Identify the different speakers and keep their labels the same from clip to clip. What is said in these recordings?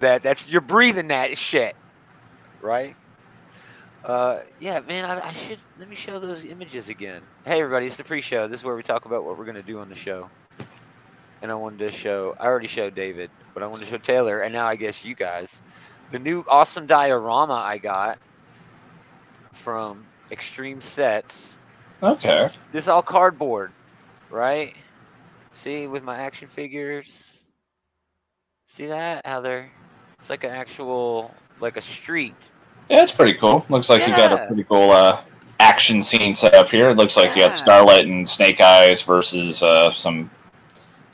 Speaker 1: That that's you're breathing that shit, right? Uh, yeah, man. I, I should let me show those images again. Hey, everybody, it's the pre-show. This is where we talk about what we're gonna do on the show. And I wanted to show. I already showed David, but I wanted to show Taylor, and now I guess you guys, the new awesome diorama I got from Extreme Sets.
Speaker 2: Okay.
Speaker 1: This is all cardboard, right? See, with my action figures. See that? How they're. It's like an actual, like a street.
Speaker 2: Yeah, it's pretty cool. Looks like you got a pretty cool uh, action scene set up here. It looks like you got Scarlett and Snake Eyes versus uh, some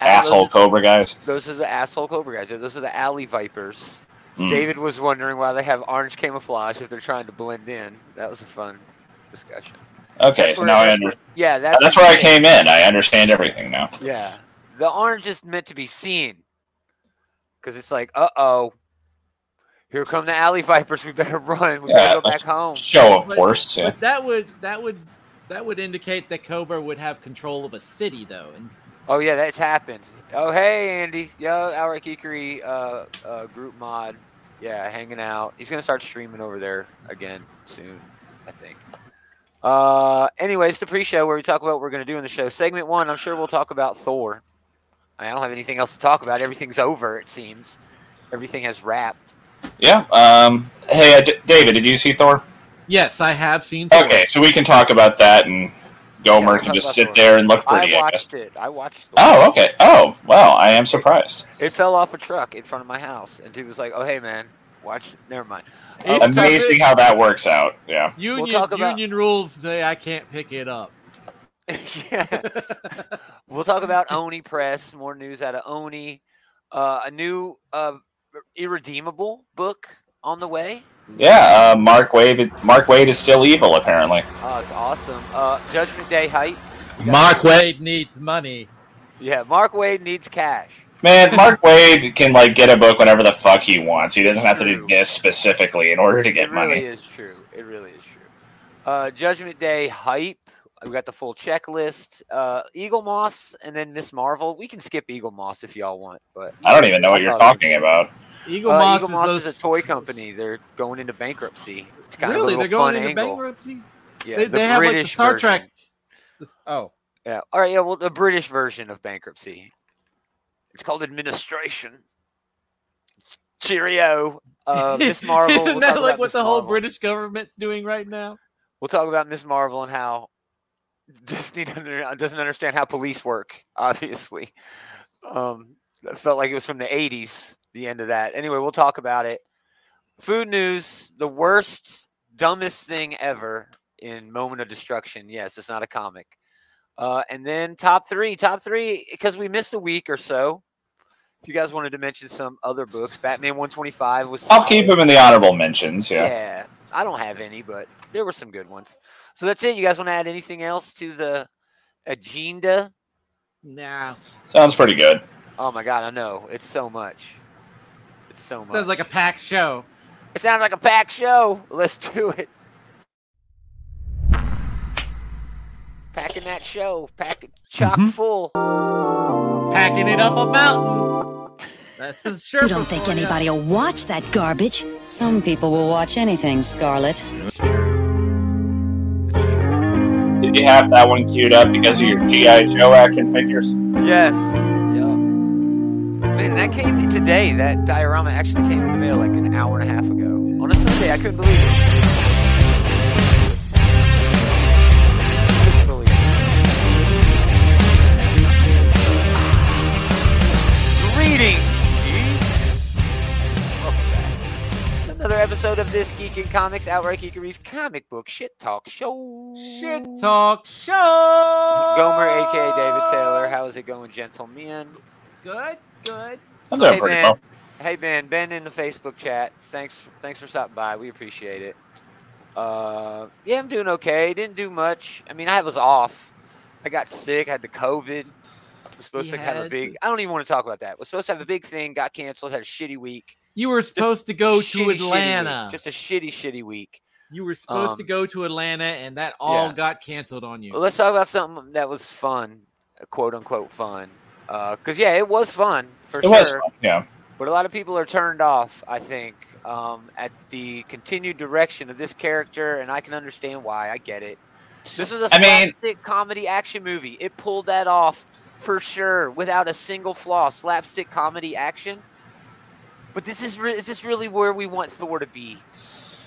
Speaker 2: asshole
Speaker 1: Those,
Speaker 2: Cobra guys.
Speaker 1: those are the asshole Cobra guys. Those are the alley vipers.
Speaker 2: Mm.
Speaker 1: David was wondering why they have orange camouflage if they're trying to blend in. That was a fun discussion.
Speaker 2: Okay,
Speaker 1: That's
Speaker 2: so now I
Speaker 1: understand. Yeah, that's,
Speaker 2: that's where I came in. I understand everything now.
Speaker 1: Yeah, the orange is meant to be seen because it's like, uh oh, here come the alley vipers. We better run. We
Speaker 2: Yeah,
Speaker 1: better go back home.
Speaker 2: Show of
Speaker 3: But-
Speaker 2: force. Yeah.
Speaker 3: But that would that would that would indicate that Cobra would have control of a city, though. And
Speaker 1: Oh yeah, that's happened. Oh hey Andy, yo Outright Geekery uh, uh, group mod, yeah, hanging out. He's gonna start streaming over there again soon, I think. Uh, anyways, the pre-show where we talk about what we're gonna do in the show. Segment one, I'm sure we'll talk about Thor. I don't have anything else to talk about. Everything's over. It seems. Everything has wrapped.
Speaker 2: Yeah. Um, hey, uh, D- David, did you see Thor?
Speaker 3: yes, I have seen. Thor.
Speaker 2: Okay, so we can talk about that, and Gomer
Speaker 1: we'll
Speaker 2: can just sit
Speaker 1: Thor.
Speaker 2: there and look pretty.
Speaker 1: I
Speaker 2: I guess.
Speaker 1: watched it. I watched. Thor.
Speaker 2: Oh, okay. Oh, well, I am surprised.
Speaker 1: It fell off a truck in front of my house, and dude was like, "Oh hey man, watch." Never mind.
Speaker 3: It-
Speaker 1: we'll talk-
Speaker 2: Amazing how that works out. Yeah.
Speaker 3: Union
Speaker 1: talk about-
Speaker 3: union rules say I can't pick it up.
Speaker 1: yeah. We'll talk about Oni Press, more news out of Oni. Uh, a new uh, Irredeemable book on the way.
Speaker 2: Yeah. Uh, Mark Waid. Mark Waid is still evil, apparently.
Speaker 1: Oh, it's awesome. Uh, Judgment Day hype.
Speaker 3: Mark Waid needs money.
Speaker 1: Yeah, Mark Waid needs cash.
Speaker 2: Man, Mark Waid can like get a book whenever the fuck he wants. He doesn't have to do this specifically in order to get
Speaker 1: it really
Speaker 2: money.
Speaker 1: is true. It really is true. Uh, Judgment Day hype. We got the full checklist. Uh, Eaglemoss and then Miss Marvel. We can skip Eaglemoss if y'all want, but
Speaker 2: I don't even know what you're talking about.
Speaker 3: Eagle
Speaker 1: Uh,
Speaker 3: Moss,
Speaker 1: Eagle
Speaker 3: is,
Speaker 1: Moss
Speaker 3: those,
Speaker 1: is a toy company. They're going into bankruptcy. It's kind
Speaker 3: really,
Speaker 1: of a
Speaker 3: they're going into
Speaker 1: angle.
Speaker 3: bankruptcy.
Speaker 1: Yeah,
Speaker 3: they
Speaker 1: the
Speaker 3: they have like the
Speaker 1: British
Speaker 3: Star
Speaker 1: version.
Speaker 3: Trek. this- oh,
Speaker 1: Yeah. All right. Yeah. Well, the British version of bankruptcy. It's called administration. Cheerio. Uh, Miss Marvel.
Speaker 3: Isn't
Speaker 1: we'll
Speaker 3: that like what
Speaker 1: Miss
Speaker 3: the whole British government's doing right now?
Speaker 1: We'll talk about Miss Marvel and how Disney doesn't doesn't understand how police work. Obviously, um, felt like it was from the '80s. The end of that. Anyway, we'll talk about it. Food news: the worst, dumbest thing ever in Moment of Destruction. Yes, it's not a comic. Uh, and then top three, top three, because we missed a week or so. If you guys wanted to mention some other books, Batman 125 was.
Speaker 2: I'll keep
Speaker 1: solid.
Speaker 2: him in the honorable mentions. Yeah.
Speaker 1: Yeah, I don't have any, but there were some good ones. So that's it. You guys want to add anything else to the agenda?
Speaker 3: Nah,
Speaker 2: Sounds pretty good.
Speaker 1: Oh my god, I know it's so much. It's so much.
Speaker 3: sounds like a packed show.
Speaker 1: it sounds like a packed show. Let's do it. Packing that show, pack it chock
Speaker 3: Mhm.
Speaker 1: full.
Speaker 3: Packing it up a mountain. That's a shirt.
Speaker 4: You don't think anybody will watch that garbage?
Speaker 5: Some people will watch anything, Scarlet.
Speaker 2: Did you have that one queued up because of your GI Joe action figures?
Speaker 1: Yes. Man, that came today. That diorama actually came in the mail like an hour and a half ago. On a Sunday, I couldn't believe it. Couldn't believe it. Greetings. Welcome back. Another episode of this Geek in Comics Outright Geekery's comic book shit talk show.
Speaker 3: Shit talk show.
Speaker 1: Gomer, aka David Taylor. How is it going, gentlemen?
Speaker 3: Good, good.
Speaker 2: I'm doing
Speaker 1: Hey,
Speaker 2: pretty
Speaker 1: man.
Speaker 2: well.
Speaker 1: Hey Ben, Ben in the Facebook chat. Thanks, thanks for stopping by. We appreciate it. Uh, yeah, I'm doing okay. Didn't do much. I mean, I was off. I got sick. Had the COVID. Was supposed
Speaker 3: You
Speaker 1: to have a big. I don't even want to talk about that. Was supposed to have a big thing. Got canceled. Had a shitty week.
Speaker 3: You were supposed to go
Speaker 1: Shitty,
Speaker 3: to. Atlanta.
Speaker 1: Just a shitty, shitty week.
Speaker 3: you were supposed to
Speaker 1: um,
Speaker 3: go to Atlanta, and that all
Speaker 1: yeah.
Speaker 3: got canceled on you.
Speaker 1: Well, let's talk about something that was fun, quote unquote fun. Because yeah, it was fun for
Speaker 2: It
Speaker 1: sure.
Speaker 2: was fun. Yeah.
Speaker 1: but a lot of people are turned off. I think um, at the continued direction of this character, and I can understand why. I get it. This was a
Speaker 2: I mean-
Speaker 1: slapstick comedy action movie. It pulled that off for sure, without a single flaw. Slapstick comedy action. But this is re- is this really where we want Thor to be?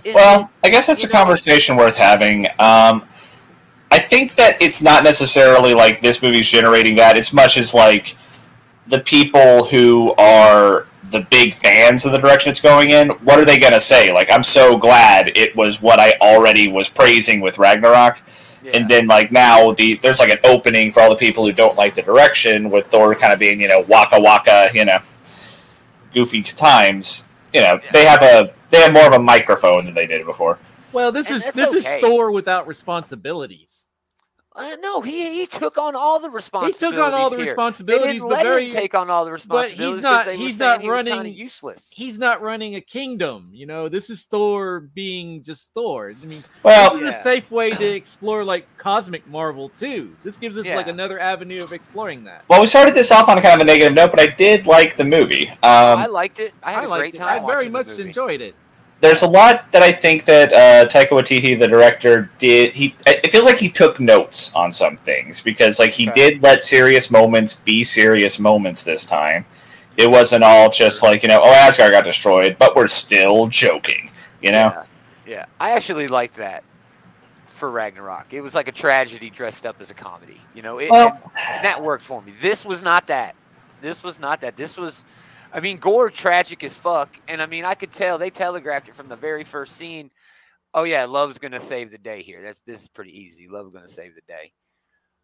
Speaker 1: Is
Speaker 2: Well,
Speaker 1: it-
Speaker 2: I guess that's a
Speaker 1: know-
Speaker 2: conversation worth having. Um, I think that it's not necessarily like this movie's generating that as much as like the people who are the big fans of the direction it's going in. What are they going to say? Like, I'm so glad it was what I already was praising with Ragnarok,
Speaker 1: yeah.
Speaker 2: and then like now the there's like an opening for all the people who don't like the direction with Thor kind of being you know waka waka you know goofy times. You know
Speaker 1: Yeah.
Speaker 2: they have a they have more of a microphone than they did before.
Speaker 3: Well, this
Speaker 1: And
Speaker 3: is this
Speaker 1: okay.
Speaker 3: is Thor without responsibilities.
Speaker 1: Uh, no, he he took on all the responsibilities.
Speaker 3: He took on all the
Speaker 1: here. They
Speaker 3: responsibilities,
Speaker 1: didn't
Speaker 3: but
Speaker 1: let
Speaker 3: very
Speaker 1: him take on all the responsibilities.
Speaker 3: but he's not-
Speaker 1: They
Speaker 3: he's
Speaker 1: saying
Speaker 3: not
Speaker 1: he
Speaker 3: running-
Speaker 1: useless.
Speaker 3: he's not running a kingdom. You know, this is Thor being just Thor. I mean,
Speaker 2: Well,
Speaker 3: this is
Speaker 1: Yeah.
Speaker 3: a safe way to explore like cosmic Marvel too. This gives us like another avenue of exploring that.
Speaker 2: Well, we started this off on kind of a negative note, but I did like the movie.
Speaker 1: I
Speaker 2: Um,
Speaker 1: liked it. I had
Speaker 3: I
Speaker 1: a
Speaker 3: liked
Speaker 1: great
Speaker 3: it.
Speaker 1: time.
Speaker 3: I very much enjoyed it.
Speaker 2: There's a lot that I think that uh, Taika Waititi, the director, did. He it feels like he took notes on some things because like he
Speaker 1: Okay.
Speaker 2: did let serious moments be serious moments this time. It wasn't all just like you know, oh Asgard got destroyed, but we're still joking. You know,
Speaker 1: Yeah, yeah. I actually liked that for Ragnarok. It was like a tragedy dressed up as a comedy. You know, it,
Speaker 2: Well-
Speaker 1: and that worked for me. This was not that. This was not that. This was, I mean, gore tragic as fuck. And I mean, I could tell they telegraphed it from the very first scene. Oh yeah, love's gonna save the day here. That's this is pretty easy. Love's gonna save the day.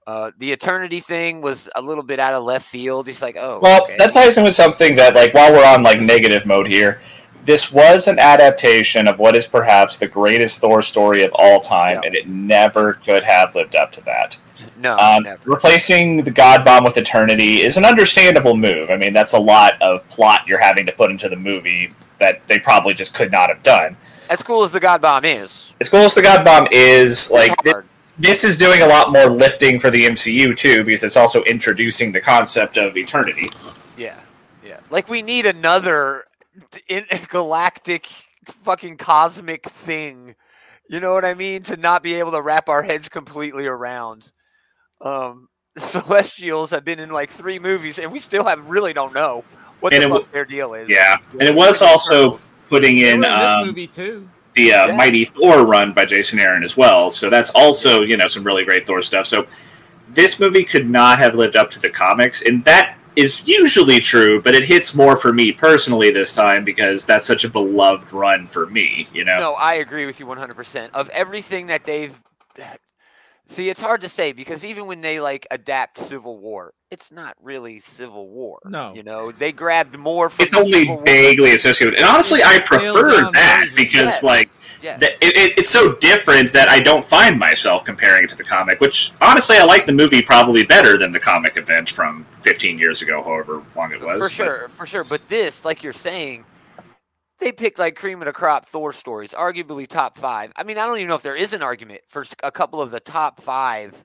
Speaker 1: Uh, the eternity thing was a little bit out of left field. He's like, oh,
Speaker 2: Well,
Speaker 1: okay.
Speaker 2: that ties in with something that, like, while we're on like negative mode here, this was an adaptation of what is perhaps the greatest Thor story of all time,
Speaker 1: Yeah.
Speaker 2: and it never could have lived up to that.
Speaker 1: no,
Speaker 2: Um,
Speaker 1: never.
Speaker 2: replacing the God Bomb with Eternity is an understandable move. I mean, that's a lot of plot you're having to put into the movie that they probably just could not have done.
Speaker 1: As cool as the God Bomb is,
Speaker 2: As cool as the God Bomb is, like,
Speaker 1: it's
Speaker 2: thi-
Speaker 1: hard.
Speaker 2: This is doing a lot more lifting for the MCU too, because it's also introducing the concept of eternity.
Speaker 1: Yeah, yeah. Like we need another in, galactic fucking cosmic thing. You know what I mean? To not be able to wrap our heads completely around. Um, Celestials have been in like three movies, and we still have really don't know what
Speaker 2: And
Speaker 1: the
Speaker 2: it
Speaker 1: fuck
Speaker 2: w-
Speaker 1: their deal is.
Speaker 2: Yeah, and it was also putting
Speaker 3: They were
Speaker 2: in
Speaker 3: this
Speaker 2: um,
Speaker 3: movie too.
Speaker 2: The uh,
Speaker 1: Yeah.
Speaker 2: Mighty Thor run by Jason Aaron as well. So that's also you know some really great Thor stuff. So this movie could not have lived up to the comics, and that is usually true, but it hits more for me personally this time because that's such a beloved run for me. You know,
Speaker 1: No, I agree with you 100%. Of everything that they've See, it's hard to say because even when they like adapt Civil War, it's not really Civil War.
Speaker 3: No.
Speaker 1: You know, they grabbed more from
Speaker 2: it's
Speaker 1: the
Speaker 2: only
Speaker 1: Civil War.
Speaker 2: vaguely associated. with And honestly, I
Speaker 3: It's a scaled
Speaker 2: prefer that because
Speaker 1: Yes.
Speaker 2: like.
Speaker 1: Yes.
Speaker 2: that it, it, it's so different that I don't find myself comparing it to the comic. Which honestly, I like the movie probably better than the comic event from 15 years ago, however long it was.
Speaker 1: for
Speaker 2: but-
Speaker 1: sure, for sure. But this, like you're saying, they picked like cream of the crop Thor stories, arguably top five. I mean, I don't even know if there is an argument for a couple of the top five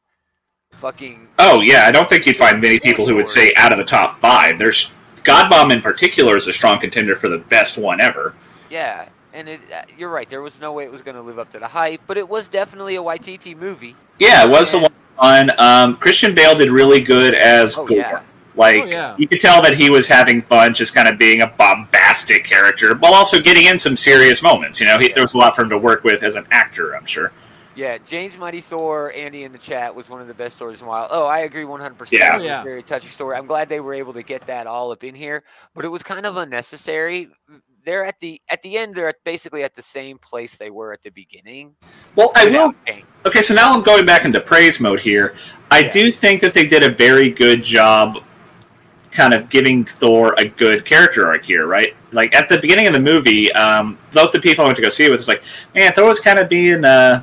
Speaker 1: fucking.
Speaker 2: Oh yeah, I don't think you'd find many people who would say out of the top five. There's God Bomb in particular is a strong contender for the best one ever.
Speaker 1: Yeah, and it, uh, you're right. There was no way it was going to live up to the hype, but it was definitely a YTT movie.
Speaker 2: Yeah, it was
Speaker 1: Yeah.
Speaker 2: a lot of. Um, Christian Bale did really good as
Speaker 1: Oh
Speaker 2: Gorr.
Speaker 1: yeah,
Speaker 2: Like
Speaker 3: Oh, yeah.
Speaker 2: you could tell that he was having fun, just kind of being a bombastic character, while also getting in some serious moments. You know, he,
Speaker 1: Yeah.
Speaker 2: there was a lot for him to work with as an actor. I'm sure.
Speaker 1: yeah. James Mighty Thor, Andy in the chat was one of the best stories in a while. Oh, I agree 100. percent
Speaker 2: Yeah.
Speaker 3: Oh, yeah.
Speaker 1: very touchy story. I'm glad they were able to get that all up in here, but it was kind of unnecessary. They're at the at the end. They're at basically at the same place they were at the beginning.
Speaker 2: Well, I will
Speaker 1: without
Speaker 2: Okay, so now I'm going back into praise mode here. I
Speaker 1: Yeah.
Speaker 2: do think that they did a very good job kind of giving Thor a good character arc here, right? Like at the beginning of the movie, um, both the people I went to go see it with was like, man, Thor was kind of being uh,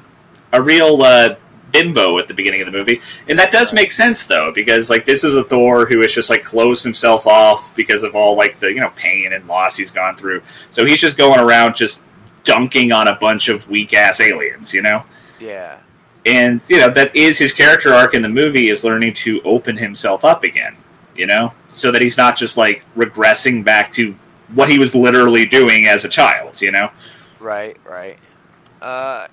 Speaker 2: a real uh, bimbo at the beginning of the movie. And that does make sense though, because like this is a Thor who has just like closed himself off because of all like the, you know, pain and loss he's gone through. So he's just going around just dunking on a bunch of weak ass aliens, you know?
Speaker 1: Yeah,
Speaker 2: and you know that is his character arc in the movie is learning to open himself up again you know so that he's not just like regressing back to what he was literally doing as a child. You know.
Speaker 1: Right, right. Uh,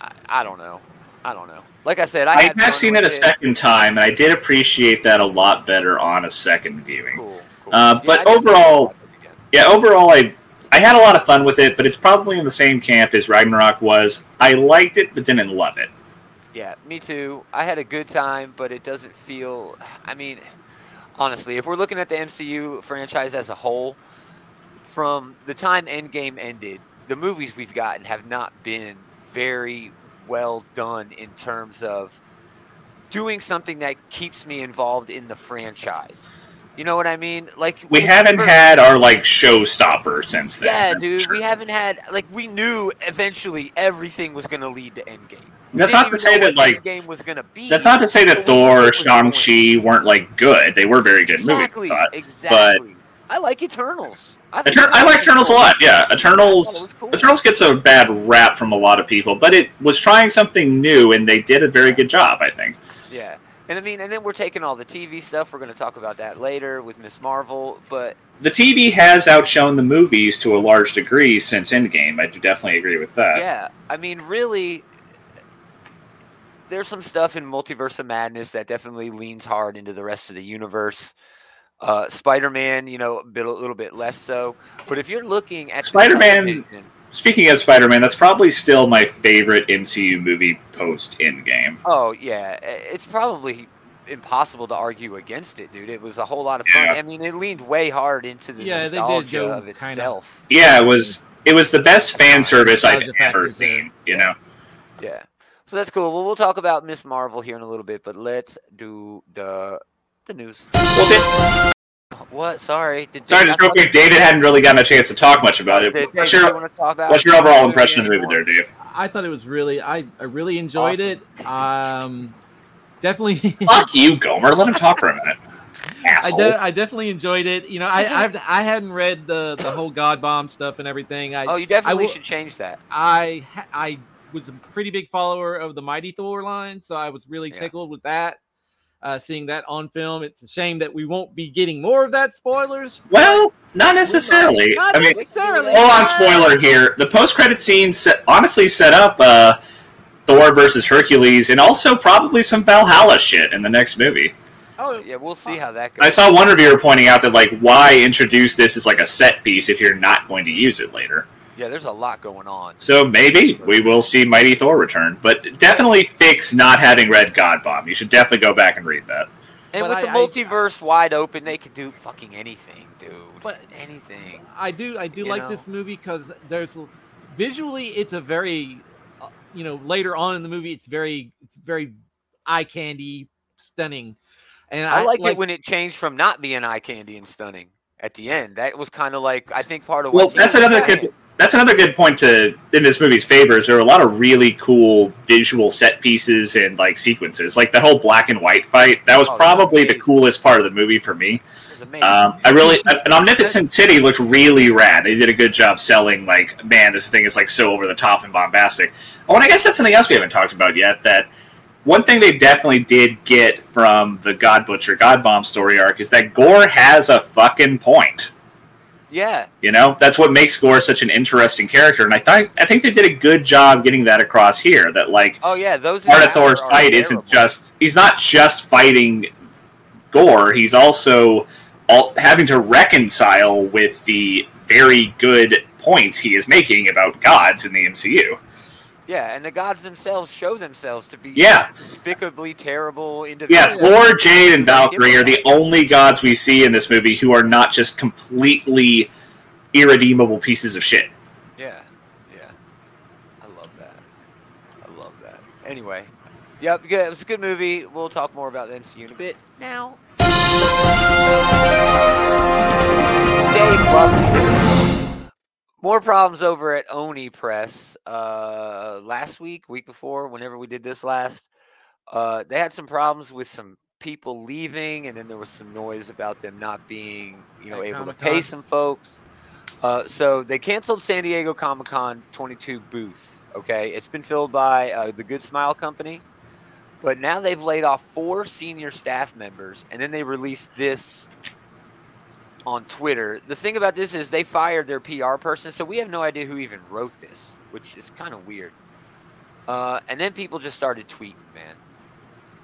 Speaker 1: I, I don't know. I don't know. Like I said, I,
Speaker 2: I have seen it a second time, and I did appreciate that a lot better on a second viewing.
Speaker 1: Cool. cool.
Speaker 2: Uh, but
Speaker 1: definitely
Speaker 2: overall-
Speaker 1: it.
Speaker 2: Yeah, overall, I I had a lot of fun with it, but it's probably in the same camp as Ragnarok was. I liked it, but didn't love it.
Speaker 1: Yeah, me too. I had a good time, but it doesn't feel. I mean, honestly, if we're looking at the MCU franchise as a whole, from the time Endgame ended, the movies we've gotten have not been very well done in terms of doing something that keeps me involved in the franchise. You know what I mean? Like
Speaker 2: We
Speaker 1: with-
Speaker 2: haven't
Speaker 1: for-
Speaker 2: had our like showstopper since then.
Speaker 1: Yeah, dude,
Speaker 2: true.
Speaker 1: we haven't had like we knew eventually everything was going to lead to Endgame.
Speaker 2: That's
Speaker 1: didn't
Speaker 2: to say that like
Speaker 1: Endgame was to be.
Speaker 2: that's not to say that
Speaker 1: but
Speaker 2: Thor or Shang Chi weren't like good. They were very good
Speaker 1: Exactly,
Speaker 2: movies. I thought.
Speaker 1: exactly. I like Eternals. I,
Speaker 2: Etern- I like Eternals a lot. Yeah,
Speaker 1: I thought it
Speaker 2: Eternals.
Speaker 1: cool.
Speaker 2: Eternals gets a bad rap from a lot of people, but it was trying something new, and they did a very good job. I think.
Speaker 1: Yeah, and I mean, and then we're taking all the TV stuff. We're going to talk about that later with Miss Marvel. But
Speaker 2: The TV has outshone the movies to a large degree since Endgame. I do definitely agree with that.
Speaker 1: yeah, I mean, really, there's some stuff in Multiverse of Madness that definitely leans hard into the rest of the universe. Uh, Spider-Man, you know, a, bit, a little bit less so. But if you're looking at
Speaker 2: Spider-Man- Speaking of Spider-Man, that's probably still my favorite MCU movie post Endgame.
Speaker 1: Oh yeah, it's probably impossible to argue against it, dude. It was a whole lot of fun.
Speaker 2: Yeah.
Speaker 1: I mean, it leaned way hard into the
Speaker 3: Yeah, they did
Speaker 1: nostalgia
Speaker 3: go
Speaker 1: of
Speaker 3: kinda-
Speaker 1: itself.
Speaker 2: Yeah, it was it was the best fan service I've ever seen. You know,
Speaker 1: Yeah. So that's cool. Well, we'll talk about Miss Marvel here in a little bit, but let's do the the news.
Speaker 2: well, did,
Speaker 1: What? Sorry. Did
Speaker 2: sorry, just real quick. David hadn't really gotten a chance to talk much about it.
Speaker 1: Did,
Speaker 2: What's your
Speaker 1: want to talk about
Speaker 2: what's your
Speaker 1: it?
Speaker 2: overall impression of the movie, there, Dave?
Speaker 3: I thought it was really, I, I really enjoyed
Speaker 1: Awesome.
Speaker 3: it. Um, definitely,
Speaker 2: Fuck you, Gomer. Let him talk for a minute.
Speaker 3: I,
Speaker 2: Asshole.
Speaker 3: de- I definitely enjoyed it. You know, I I've, I hadn't read the the whole God Bomb stuff and everything. I
Speaker 1: Oh, you definitely
Speaker 3: will-
Speaker 1: should change that.
Speaker 3: I I was a pretty big follower of the Mighty Thor line, so I was really
Speaker 1: Yeah.
Speaker 3: tickled with that. Uh, seeing that on film, it's a shame that we won't be getting more of that. Spoilers.
Speaker 2: well, not necessarily.
Speaker 3: Not
Speaker 2: I mean,
Speaker 3: necessarily.
Speaker 2: hold on, spoiler here. The post-credit scene set, honestly set up uh, Thor versus Hercules, and also probably some Valhalla shit in the next movie.
Speaker 3: Oh,
Speaker 1: Yeah, we'll see how that goes.
Speaker 2: I saw one reviewer pointing out that like, why introduce this as like a set piece if you're not going to use it later?
Speaker 1: Yeah, there's a lot going on.
Speaker 2: So maybe we will see Mighty Thor return, but definitely fix not having read God Bomb. You should definitely go back and read that.
Speaker 1: And
Speaker 3: But
Speaker 1: with
Speaker 3: I-
Speaker 1: the
Speaker 3: I-
Speaker 1: multiverse wide open, they could do fucking anything, dude.
Speaker 3: But-
Speaker 1: anything.
Speaker 3: I do I do
Speaker 1: You
Speaker 3: like
Speaker 1: know?
Speaker 3: this movie because there's visually it's a very uh, you know later on in the movie it's very it's very eye candy stunning and
Speaker 1: I,
Speaker 3: I,
Speaker 1: liked
Speaker 3: like
Speaker 1: it when it changed from not being eye candy and stunning at the end. That was kind of like I think part of
Speaker 2: Well,
Speaker 1: what
Speaker 2: that's another
Speaker 1: at the
Speaker 2: good. That's another good point to in this movie's favor. Is there are a lot of really cool visual set pieces and like sequences, like the whole black and white fight. That was
Speaker 1: Oh,
Speaker 2: probably the coolest part of the movie for me.
Speaker 1: It was amazing.
Speaker 2: Um, I really, an Omnipotent City looked really rad. They did a good job selling. Like, man, this thing is like so over the top and bombastic. Oh, and I guess that's something else we haven't talked about yet. That one thing they definitely did get from the God Butcher God Bomb story arc is that Gorr has a fucking point.
Speaker 1: Yeah,
Speaker 2: You know, that's what makes Gorr such an interesting character, and I thought I think they did a good job getting that across here. That like
Speaker 1: oh yeah, those
Speaker 2: part of Thor's fight isn't just he's not just fighting Gorr. He's also all, having to reconcile with the very good points he is making about gods in the MCU.
Speaker 1: Yeah, and the gods themselves show themselves to be
Speaker 2: Yeah.
Speaker 1: despicably terrible individuals. Yeah.
Speaker 2: Thor, Jane, and Valkyrie are the only gods we see in this movie who are not just completely irredeemable pieces of shit.
Speaker 1: Yeah, yeah. I love that. I love that. Anyway, yep, good. It was a good movie. We'll talk more about the MCU in a bit. Now, Dave Buckley. More problems over at Oni Press. Uh, last week, week before, whenever we did this last, uh, they had some problems with some people leaving, and then there was some noise about them not being, you know,
Speaker 3: At
Speaker 1: able to
Speaker 3: Comic-Con.
Speaker 1: pay some folks. Uh, so they canceled San Diego Comic Con 22 booths. Okay, it's been filled by uh, the Good Smile Company, but now they've laid off four senior staff members, and then they released this on Twitter. The thing about this is they fired their PR person, so we have no idea who even wrote this, which is kind of weird. Uh, and then people just started tweeting, man,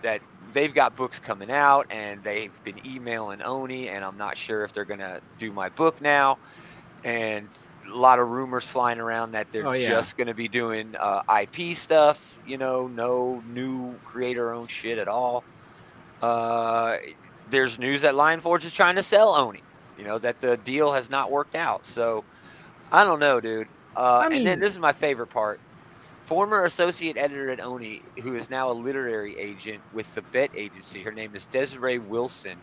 Speaker 1: that they've got books coming out and they've been emailing Oni, and I'm not sure if they're gonna do my book now. And a lot of rumors flying around that they're
Speaker 3: Oh, yeah.
Speaker 1: just gonna be doing uh, IP stuff. You know, no new creator-owned shit at all. Uh, there's news that Lion Forge is trying to sell Oni. You know that the deal has not worked out. So I don't know, dude. Uh,
Speaker 3: I
Speaker 1: and then this is my favorite part. Former associate editor at Oni, who is now a literary agent with the Bent Agency. Her name is Desiree Wilson.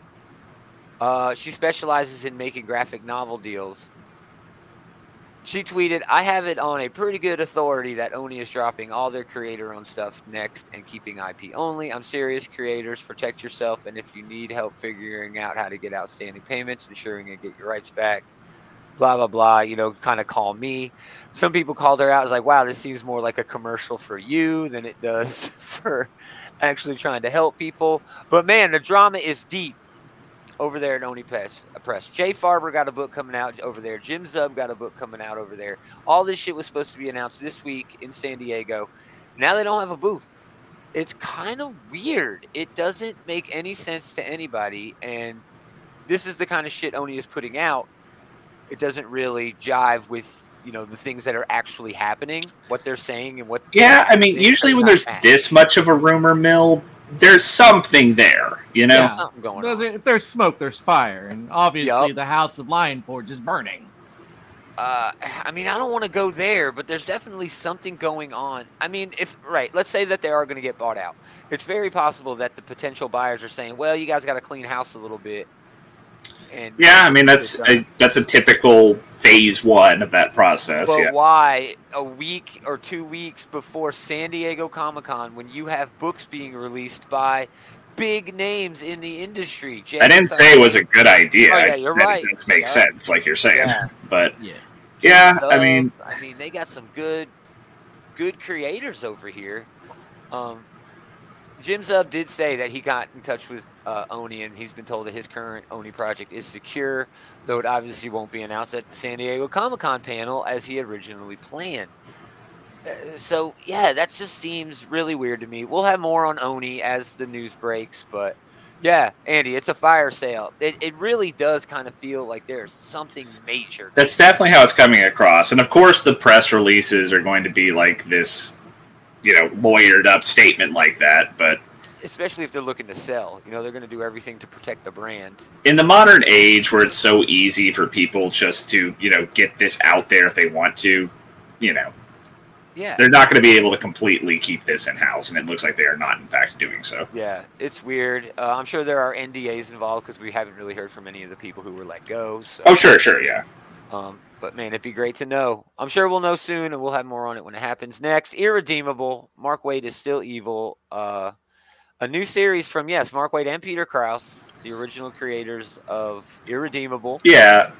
Speaker 1: Uh, she specializes in making graphic novel deals. She tweeted, I have it on a pretty good authority that Oni is dropping all their creator owned stuff next and keeping IP only. I'm serious, creators, protect yourself. And if you need help figuring out how to get outstanding payments, ensuring you get your rights back, blah, blah, blah, you know, kind of call me. Some people called her out. It's like, wow, this seems more like a commercial for you than it does for actually trying to help people. But man, the drama is deep over there at Oni Press. Uh, Press. Jay Faerber got a book coming out over there. Jim Zub got a book coming out over there. All this shit was supposed to be announced this week in San Diego. Now they don't have a booth. It's kind of weird. It doesn't make any sense to anybody. And this is the kind of shit Oni is putting out. It doesn't really jive with you know the things that are actually happening, what they're saying, and what.
Speaker 2: Yeah, I mean, usually when there's this much of a rumor mill, there's something there, you know?
Speaker 1: There's
Speaker 3: Yeah.
Speaker 1: something going
Speaker 3: No,
Speaker 1: on.
Speaker 3: If there's smoke, there's fire, and obviously
Speaker 1: Yup.
Speaker 3: the House of Lion Forge is burning.
Speaker 1: Uh, I mean, I don't want to go there, but there's definitely something going on. I mean, if right, let's say that they are going to get bought out. It's very possible that the potential buyers are saying, "Well, you guys got to clean house a little bit." And
Speaker 2: Yeah, I mean that's a, that's a typical phase one of that process.
Speaker 1: But
Speaker 2: yeah,
Speaker 1: why a week or two weeks before San Diego Comic Con, when you have books being released by big names in the industry? Jeff
Speaker 2: I didn't say it was a good idea.
Speaker 1: Oh, yeah, you're
Speaker 2: said
Speaker 1: right.
Speaker 2: It does make
Speaker 1: Yeah.
Speaker 2: sense, like you're saying,
Speaker 1: Yeah.
Speaker 2: but
Speaker 3: Yeah.
Speaker 2: yeah, I mean,
Speaker 1: I mean, they got some good, good creators over here. Um, Jim Zub did say that he got in touch with uh, Oni, and he's been told that his current Oni project is secure, though it obviously won't be announced at the San Diego Comic Con panel as he originally planned. Uh, so yeah, that just seems really weird to me. We'll have more on Oni as the news breaks, but yeah, Andy, it's a fire sale. It, it really does kind of feel like there's something major.
Speaker 2: that's definitely how it's coming across. And of course, the press releases are going to be like this, you know, lawyered up statement like that. But
Speaker 1: especially if they're looking to sell. You know, they're going to do everything to protect the brand.
Speaker 2: in the modern age, where it's so easy for people just to, you know, get this out there if they want to, you know,
Speaker 1: Yeah,
Speaker 2: they're not going to be able to completely keep this in house, and it looks like they are not, in fact, doing so.
Speaker 1: yeah, it's weird. Uh, I'm sure there are NDAs involved because we haven't really heard from any of the people who were let go. So,
Speaker 2: Oh, sure, sure, yeah.
Speaker 1: um, but man, it'd be great to know. I'm sure we'll know soon, and we'll have more on it when it happens. Next, Irredeemable. Mark Waid is still evil. Uh, a new series from yes, Mark Waid and Peter Krause, the original creators of Irredeemable.
Speaker 2: Yeah.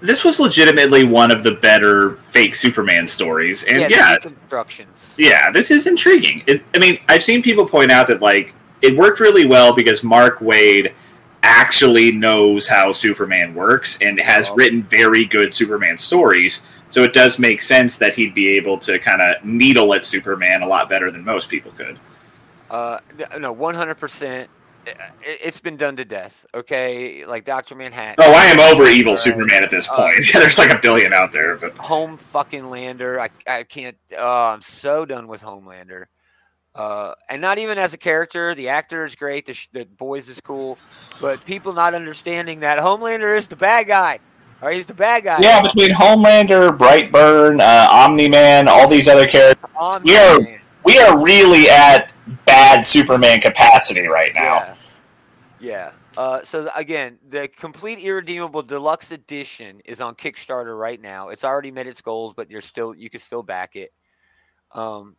Speaker 2: This was legitimately one of the better fake Superman stories, and
Speaker 1: the
Speaker 2: yeah,
Speaker 1: deconstructions.
Speaker 2: yeah, this is intriguing. It, I mean, I've seen people point out that like it worked really well because Mark Wade actually knows how Superman works and has written very good Superman stories. So it does make sense that he'd be able to kind of needle at Superman a lot better than most people could.
Speaker 1: Uh, no, one hundred percent. It's been done to death. Okay, like Doctor Manhattan.
Speaker 2: Oh, I am over evil
Speaker 1: Right.
Speaker 2: Superman at this
Speaker 1: Uh,
Speaker 2: point. There's like a billion out there, but
Speaker 1: Home fucking Lander. I I can't. Oh, I'm so done with Homelander. Uh, and not even as a character. The actor is great. The, sh- the boys is cool, but people not understanding that Homelander is the bad guy. Or he's the bad guy.
Speaker 2: yeah, between Homelander, Brightburn, uh, Omni Man, all these other characters, Yeah.
Speaker 1: man.
Speaker 2: we are really at bad Superman capacity right now.
Speaker 1: Yeah. Yeah. Uh, so again, the complete irredeemable deluxe edition is on Kickstarter right now. It's already met its goals, but you're still you can still back it. Um,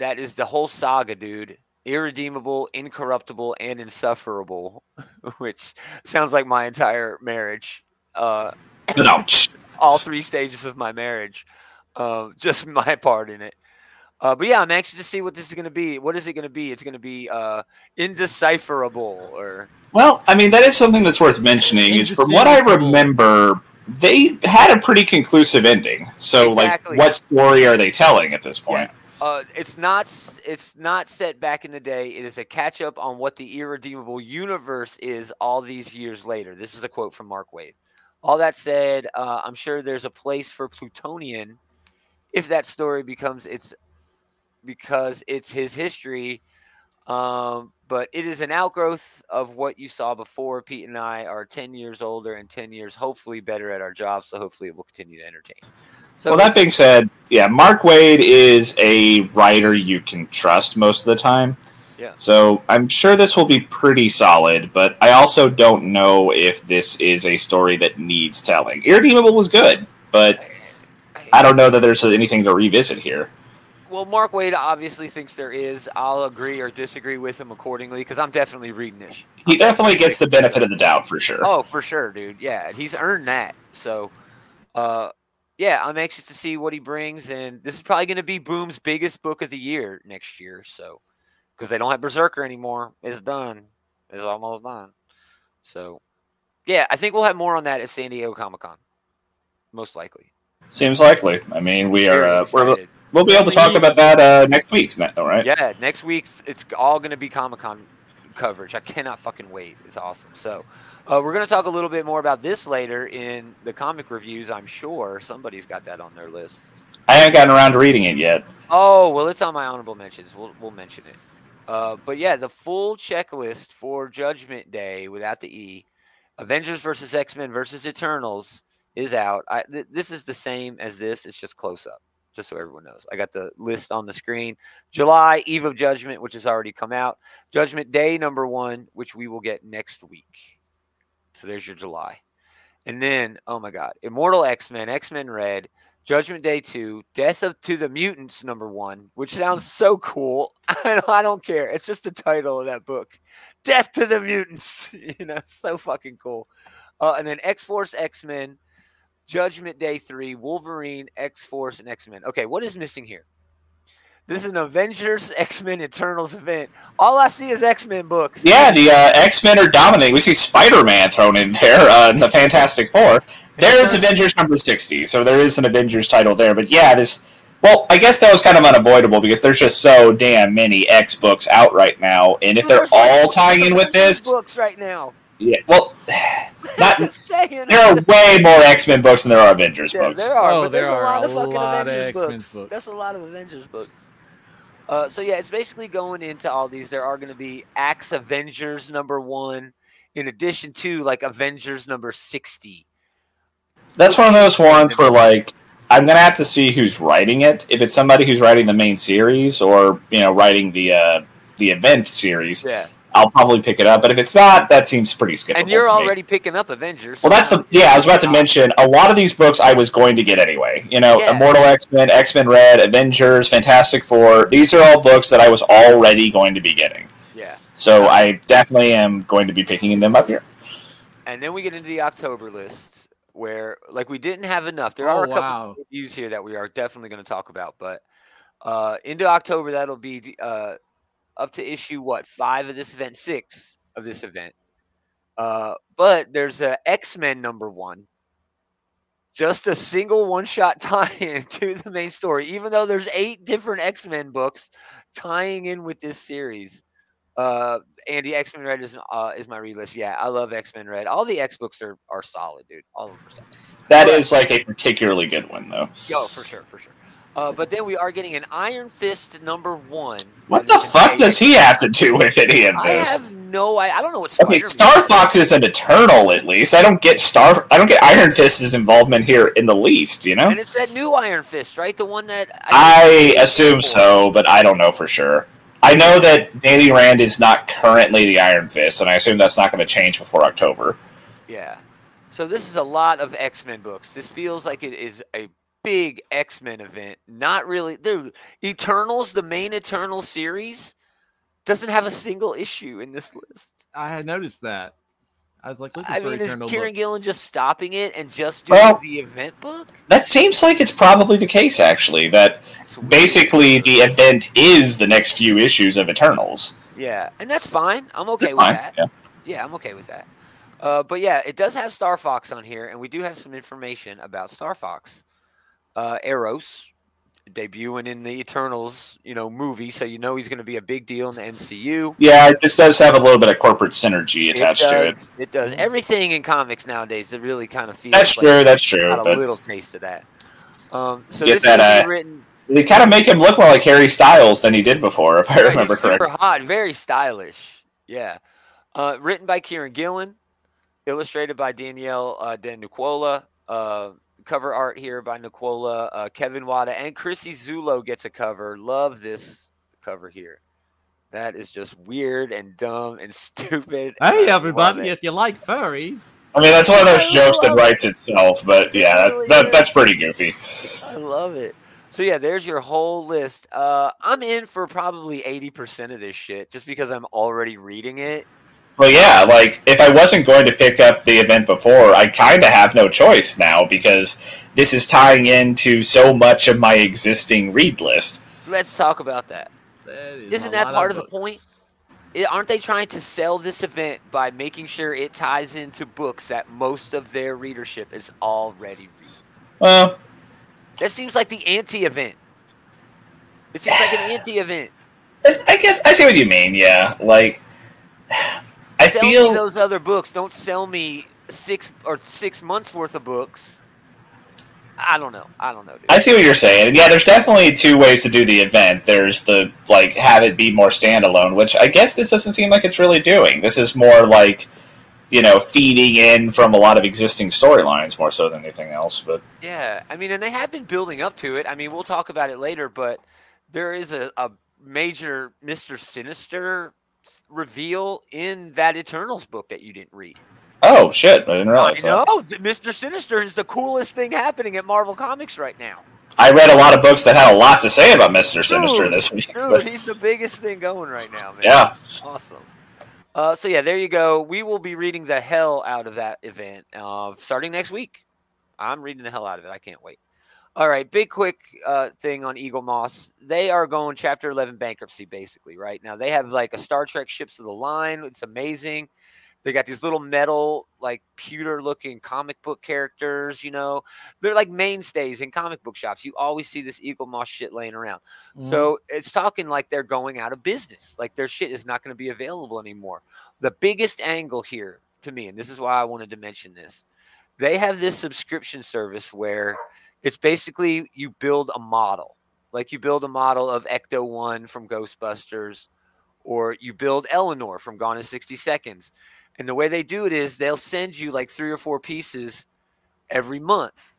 Speaker 1: that is the whole saga, dude. Irredeemable, incorruptible, and insufferable, which sounds like my entire marriage. Uh, all three stages of my marriage. Uh, just my part in it. Uh, but yeah, I'm anxious to see what this is going to be. What is it going to be? It's going to be uh, indecipherable, or
Speaker 2: Well, I mean, that is something that's worth mentioning. Is from what I remember, they had a pretty conclusive ending. So,
Speaker 1: Exactly.
Speaker 2: like, what story are they telling at this point?
Speaker 1: Uh, it's not. It's not set back in the day. It is a catch up on what the irredeemable universe is all these years later. This is a quote from Mark Waid. All that said, uh, I'm sure there's a place for Plutonian if that story becomes its because it's his history. Um, but it is an outgrowth of what you saw before. Pete and I are 10 years older and 10 years, hopefully, better at our jobs. So hopefully, it will continue to entertain. So
Speaker 2: well, that being said, yeah, Mark Waid is a writer you can trust most of the time.
Speaker 1: Yeah.
Speaker 2: So I'm sure this will be pretty solid, but I also don't know if this is a story that needs telling. Irredeemable was good, but I don't know that there's anything to revisit here.
Speaker 1: Well, Mark Waid obviously thinks there is. I'll agree or disagree with him accordingly because I'm definitely reading this.
Speaker 2: He definitely gets the benefit of the doubt for sure.
Speaker 1: Oh, for sure, dude. Yeah, he's earned that. So, uh, yeah, I'm anxious to see what he brings, and this is probably going to be Boom's biggest book of the year next year. So, because they don't have Berserker anymore, it's done. It's almost done. So, yeah, I think we'll have more on that at San Diego Comic Con, most likely.
Speaker 2: Seems likely. I mean, we are uh, we're, we'll be able to talk about that uh, next week, all right?
Speaker 1: Yeah, next week it's all going to be Comic Con coverage. I cannot fucking wait. It's awesome. So, uh, we're going to talk a little bit more about this later in the comic reviews. I'm sure somebody's got that on their list.
Speaker 2: I haven't gotten around to reading it yet.
Speaker 1: Oh well, it's on my honorable mentions. We'll we'll mention it. Uh, but yeah, the full checklist for Judgment Day without the E, Avengers versus X Men versus Eternals is out. I, th- this is the same as this. It's just close up, just so everyone knows. I got the list on the screen. July Eve of Judgment, which has already come out. Judgment Day number one, which we will get next week. So there's your July, and then oh my God, Immortal X Men, X Men Red. Judgment Day 2, Death of to the Mutants number 1, which sounds so cool. I don't, I don't care. It's just the title of that book. Death to the Mutants. You know, so fucking cool. Uh, and then X-Force X-Men, Judgment Day 3, Wolverine, X-Force and X-Men. Okay, what is missing here? This is an Avengers X-Men Eternals event. All I see is X-Men books.
Speaker 2: Yeah, the uh, X Men are dominating. We see Spider Man thrown in there uh, in the Fantastic Four. There is Avengers number sixty, so there is an Avengers title there. But yeah, this. Well, I guess that was kind of unavoidable because there's just so damn many X books out right now, and if they're
Speaker 1: like
Speaker 2: all tying in with this,
Speaker 1: books right now.
Speaker 2: yeah. Well, not
Speaker 1: Just saying.
Speaker 2: there are way more X Men books than there are Avengers
Speaker 1: Yeah,
Speaker 2: books.
Speaker 1: there are,
Speaker 3: Oh,
Speaker 1: but
Speaker 3: there
Speaker 1: there's a
Speaker 3: are
Speaker 1: lot
Speaker 3: a
Speaker 1: of fucking
Speaker 3: lot of
Speaker 1: Avengers
Speaker 3: X-Men
Speaker 1: books.
Speaker 3: books.
Speaker 1: That's a lot of Avengers books. Uh, so yeah, it's basically going into all these. There are going to be Axe Avengers number one, in addition to like Avengers number sixty.
Speaker 2: That's one of those ones where like I'm gonna have to see who's writing it. If it's somebody who's writing the main series or you know writing the uh, the event series,
Speaker 1: Yeah,
Speaker 2: I'll probably pick it up. But if it's not, that seems pretty skippable.
Speaker 1: and you're
Speaker 2: to me.
Speaker 1: already picking up Avengers.
Speaker 2: Well, that's the yeah. I was about to mention a lot of these books I was going to get anyway. You know,
Speaker 1: Yeah.
Speaker 2: Immortal X Men, X Men Red, Avengers, Fantastic Four. These are all books that I was already going to be getting.
Speaker 1: Yeah,
Speaker 2: So I definitely am going to be picking them up here.
Speaker 1: and then we get into the October list where like we didn't have enough. There
Speaker 3: Oh,
Speaker 1: are a couple
Speaker 3: wow.
Speaker 1: of reviews here that we are definitely going to talk about, but uh, into October that'll be uh, up to issue what five of this event, six of this event. Uh, but there's a X Men number one, just a single one shot tie in to the main story, even though there's eight different X Men books tying in with this series. Uh, Andy, X Men Red is uh, is my read list. Yeah, I love X Men Red. All the X books are are solid, dude. All of them are solid.
Speaker 2: That
Speaker 1: Right.
Speaker 2: is like a particularly good one, though.
Speaker 1: Yo, for sure, for sure. Uh, but then we are getting an Iron Fist number one.
Speaker 2: What the fuck does he have to do with any of
Speaker 1: I
Speaker 2: this?
Speaker 1: have no. I, I don't know what.
Speaker 2: Okay,
Speaker 1: Spider-Man
Speaker 2: Star. Fox is an Eternal at least. I don't get Star. I don't get Iron Fist's involvement here in the least. You know.
Speaker 1: And it's that new Iron Fist, right? The one that
Speaker 2: I assume so, but I don't know for sure. I know that Danny Rand is not currently the Iron Fist, and I assume that's not going to change before October.
Speaker 1: Yeah. So this is a lot of X Men books. This feels like it is a big X Men event. Not really. Dude, Eternals, the main Eternal series, doesn't have a single issue in this list.
Speaker 3: I had noticed that. I was like looking
Speaker 1: I
Speaker 3: for
Speaker 1: mean, is
Speaker 3: Eternal
Speaker 1: Kieron
Speaker 3: books.
Speaker 1: Gillen just stopping it and just doing
Speaker 2: Well-
Speaker 1: the event book?
Speaker 2: That seems like it's probably the case, actually. That
Speaker 1: That's weird.
Speaker 2: basically the event is the next few issues of Eternals.
Speaker 1: Yeah, and that's fine. I'm okay
Speaker 2: That's
Speaker 1: with
Speaker 2: fine.
Speaker 1: that.
Speaker 2: Yeah.
Speaker 1: Yeah, I'm okay with that. Uh, but yeah, it does have Star Fox on here, and we do have some information about Star Fox. Uh, Eros debuting in the Eternals, you know, movie, so you know he's going to be a big deal in the MCU.
Speaker 2: Yeah, this does have a little bit of corporate synergy attached
Speaker 1: it
Speaker 2: to it.
Speaker 1: It does. Everything in comics nowadays, it really kind of feels
Speaker 2: That's
Speaker 1: like
Speaker 2: true. That's true.
Speaker 1: got a little taste of that. Um, so
Speaker 2: Get
Speaker 1: this
Speaker 2: that,
Speaker 1: is
Speaker 2: uh,
Speaker 1: written.
Speaker 2: they kind of make him look more like Harry Styles than he did before, if I remember
Speaker 1: super
Speaker 2: correctly.
Speaker 1: hot, very stylish. Yeah. Uh, written by Kieron Gillen, illustrated by Danielle uh, De Nicola. Uh, cover art here by Nicola, uh, Kevin Wada, and Chrissie Zullo gets a cover. Love this cover here. That is just weird and dumb and stupid.
Speaker 3: Hey
Speaker 1: love
Speaker 3: everybody, if you like furries,
Speaker 2: I mean, that's one of those jokes that writes itself. But yeah, that,
Speaker 1: really
Speaker 2: that,
Speaker 1: is.
Speaker 2: that's pretty goofy.
Speaker 1: I love it. So yeah, there's your whole list. Uh, I'm in for probably 80% of this shit just because I'm already reading it.
Speaker 2: Well, yeah, like if I wasn't going to pick up the event before, I kind of have no choice now because this is tying into so much of my existing read list.
Speaker 1: Let's talk about that.
Speaker 3: that is
Speaker 1: Isn't that part of the point? Aren't they trying to sell this event by making sure it ties into books that most of their readership is already reading?
Speaker 2: Well,
Speaker 1: That seems like the anti-event. It seems like an anti-event.
Speaker 2: I I guess I see what you mean. Yeah, like I
Speaker 1: sell
Speaker 2: feel
Speaker 1: me those other books. Don't sell me six or six months worth of books. I don't know. I don't know, dude.
Speaker 2: I see what you're saying. Yeah, there's definitely two ways to do the event. There's the like have it be more standalone, which I guess this doesn't seem like it's really doing. This is more like you know feeding in from a lot of existing storylines more so than anything else. But
Speaker 1: Yeah, I mean, and they have been building up to it. I mean, we'll talk about it later, but there is a, a major Mister Sinister reveal in that Eternals book that you didn't read.
Speaker 2: oh shit, I didn't realize
Speaker 1: No, Mister Sinister is the coolest thing happening at Marvel Comics right now.
Speaker 2: I read a lot of books that had a lot to say about Mister Sinister this week.
Speaker 1: Dude,
Speaker 2: but-
Speaker 1: he's the biggest thing going right now, man.
Speaker 2: Yeah.
Speaker 1: awesome. Uh, so yeah, there you go. We will be reading the hell out of that event uh, starting next week. I'm reading the hell out of it. I can't wait. All right, big quick uh, thing on Eaglemoss. They are going Chapter 11 bankruptcy, basically, right now. They have like a Star Trek Ships of the Line. It's amazing. They got these little metal, like pewter looking comic book characters. You know, they're like mainstays in comic book shops. You always see this Eaglemoss shit laying around.
Speaker 3: Mhm.
Speaker 1: So it's talking like they're going out of business. Like their shit is not going to be available anymore. The biggest angle here to me, and this is why I wanted to mention this, they have this subscription service where it's basically you build a model. Like you build a model of Ecto 1 from Ghostbusters, or you build Eleanor from Gone in 60 Seconds. And the way they do it is they'll send you like three or four pieces every month.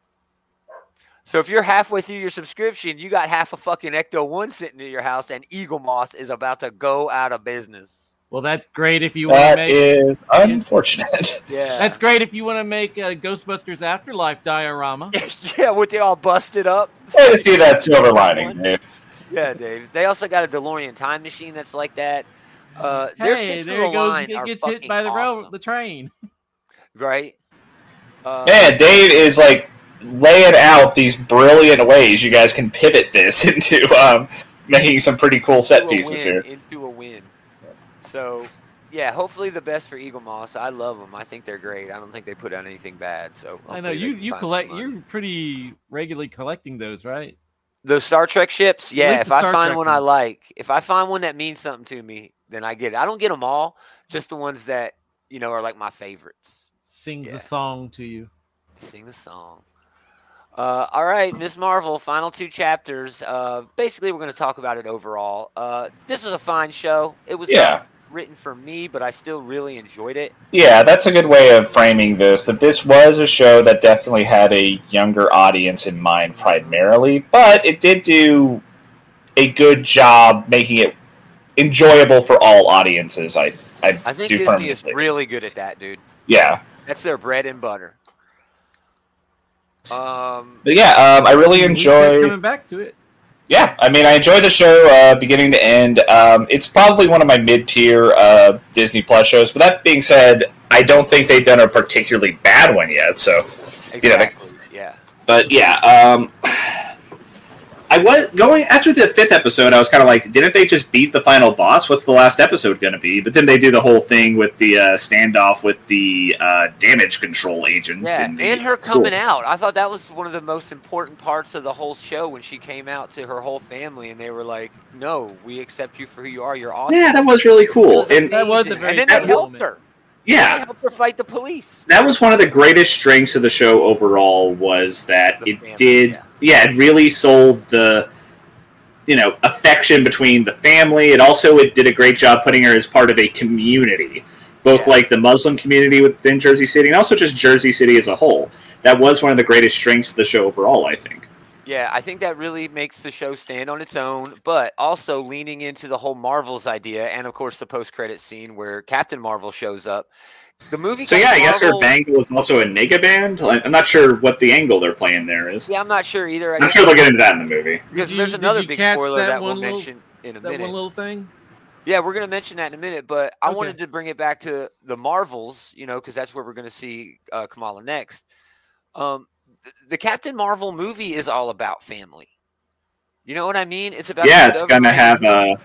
Speaker 1: So if you're halfway through your subscription, you got half a fucking Ecto 1 sitting in your house, and Eaglemoss is about to go out of business.
Speaker 3: Well, that's great if you want to make.
Speaker 2: is unfortunate.
Speaker 1: Yeah.
Speaker 3: That's great if you want to make a Ghostbusters Afterlife diorama.
Speaker 1: yeah, with they all busted up.
Speaker 2: Way to see that silver lining, Dave.
Speaker 1: Yeah, Dave. They also got a DeLorean time machine that's like that. Uh,
Speaker 3: Hey, there
Speaker 1: the
Speaker 3: he goes.
Speaker 1: line
Speaker 3: He
Speaker 1: are
Speaker 3: gets hit by the rail,
Speaker 1: awesome,
Speaker 3: the train.
Speaker 1: right? Uh,
Speaker 2: Man, Dave is like laying out these brilliant ways you guys can pivot this into um, making some pretty cool set pieces
Speaker 1: win,
Speaker 2: here.
Speaker 1: Into a win. So, yeah, hopefully the best for Eaglemoss. I love them. I think they're great. I don't think they put out anything bad. So
Speaker 3: I know you. You collect. You're pretty regularly collecting those, right?
Speaker 1: Those Star Trek ships, yeah. If I
Speaker 3: Star
Speaker 1: find
Speaker 3: Trek
Speaker 1: one I like, if I find one that means something to me, then I get it. I don't get them all, just the ones that you know are like my favorites.
Speaker 3: Sings
Speaker 1: Yeah.
Speaker 3: a song to you.
Speaker 1: Sing a song. Uh, all right, Miss Marvel, final two chapters. Uh, basically, we're going to talk about it overall. Uh, this was a fine show. It was
Speaker 2: Yeah.
Speaker 1: Not written for me, but I still really enjoyed it.
Speaker 2: Yeah, that's a good way of framing this. That this was a show that definitely had a younger audience in mind primarily, but it did do a good job making it enjoyable for all audiences. I I,
Speaker 1: I think
Speaker 2: do
Speaker 1: Disney
Speaker 2: firmly
Speaker 1: is really good at that, dude.
Speaker 2: yeah.
Speaker 1: That's their bread and butter. Um,
Speaker 2: But yeah, um, I really
Speaker 3: We
Speaker 2: enjoy.
Speaker 3: coming back to it.
Speaker 2: Yeah, I mean, I enjoy the show uh, beginning to end. Um, it's probably one of my mid-tier uh, Disney Plus shows. But that being said, I don't think they've done a particularly bad one yet. So,
Speaker 1: Exactly.
Speaker 2: You know, they-
Speaker 1: yeah.
Speaker 2: but yeah, um, I was going after the fifth episode. I was kind of like, didn't they just beat the final boss? What's the last episode going to be? But then they do the whole thing with the uh, standoff with the uh, damage control agents.
Speaker 1: Yeah,
Speaker 2: and,
Speaker 1: and, her coming out. I thought that was one of the most important parts of the whole show when she came out to her whole family and they were like, "No, we accept you for who you are. You're awesome."
Speaker 2: Yeah, that was really cool.
Speaker 1: was
Speaker 2: And
Speaker 3: That was a very
Speaker 1: and then
Speaker 2: cool
Speaker 1: they helped
Speaker 3: moment.
Speaker 1: her.
Speaker 2: yeah,
Speaker 1: They helped her fight the police.
Speaker 2: that was one of the greatest strengths of the show overall was that
Speaker 1: The
Speaker 2: it
Speaker 1: family,
Speaker 2: did
Speaker 1: yeah.
Speaker 2: Yeah. it really sold the you know affection between the family it also it did a great job putting her as part of a community both
Speaker 1: Yeah.
Speaker 2: like the muslim community within jersey city and also just jersey city as a whole that was one of the greatest strengths of the show overall i think
Speaker 1: Yeah, I think that really makes the show stand on its own, but also leaning into the whole Marvels idea and of course the post-credit scene where Captain Marvel shows up. The movie
Speaker 2: so yeah i guess her bangle is also a nega band i'm not sure what the angle they're playing there is
Speaker 1: Yeah, I'm not sure either. I
Speaker 2: i'm sure they'll get into that in the movie
Speaker 1: because
Speaker 3: you-
Speaker 1: there's another big spoiler
Speaker 3: that
Speaker 1: that, we'll
Speaker 3: one little-
Speaker 1: mention in a
Speaker 3: That
Speaker 1: minute.
Speaker 3: one little thing.
Speaker 1: Yeah, we're going to mention that in a minute, but I
Speaker 3: Okay.
Speaker 1: wanted to bring it back to the Marvels, you know, because that's where we're going to see uh, Kamala next. Um, th- the Captain Marvel movie is all about family. You know what I mean? It's about
Speaker 2: yeah it's gonna have
Speaker 1: discovering
Speaker 2: uh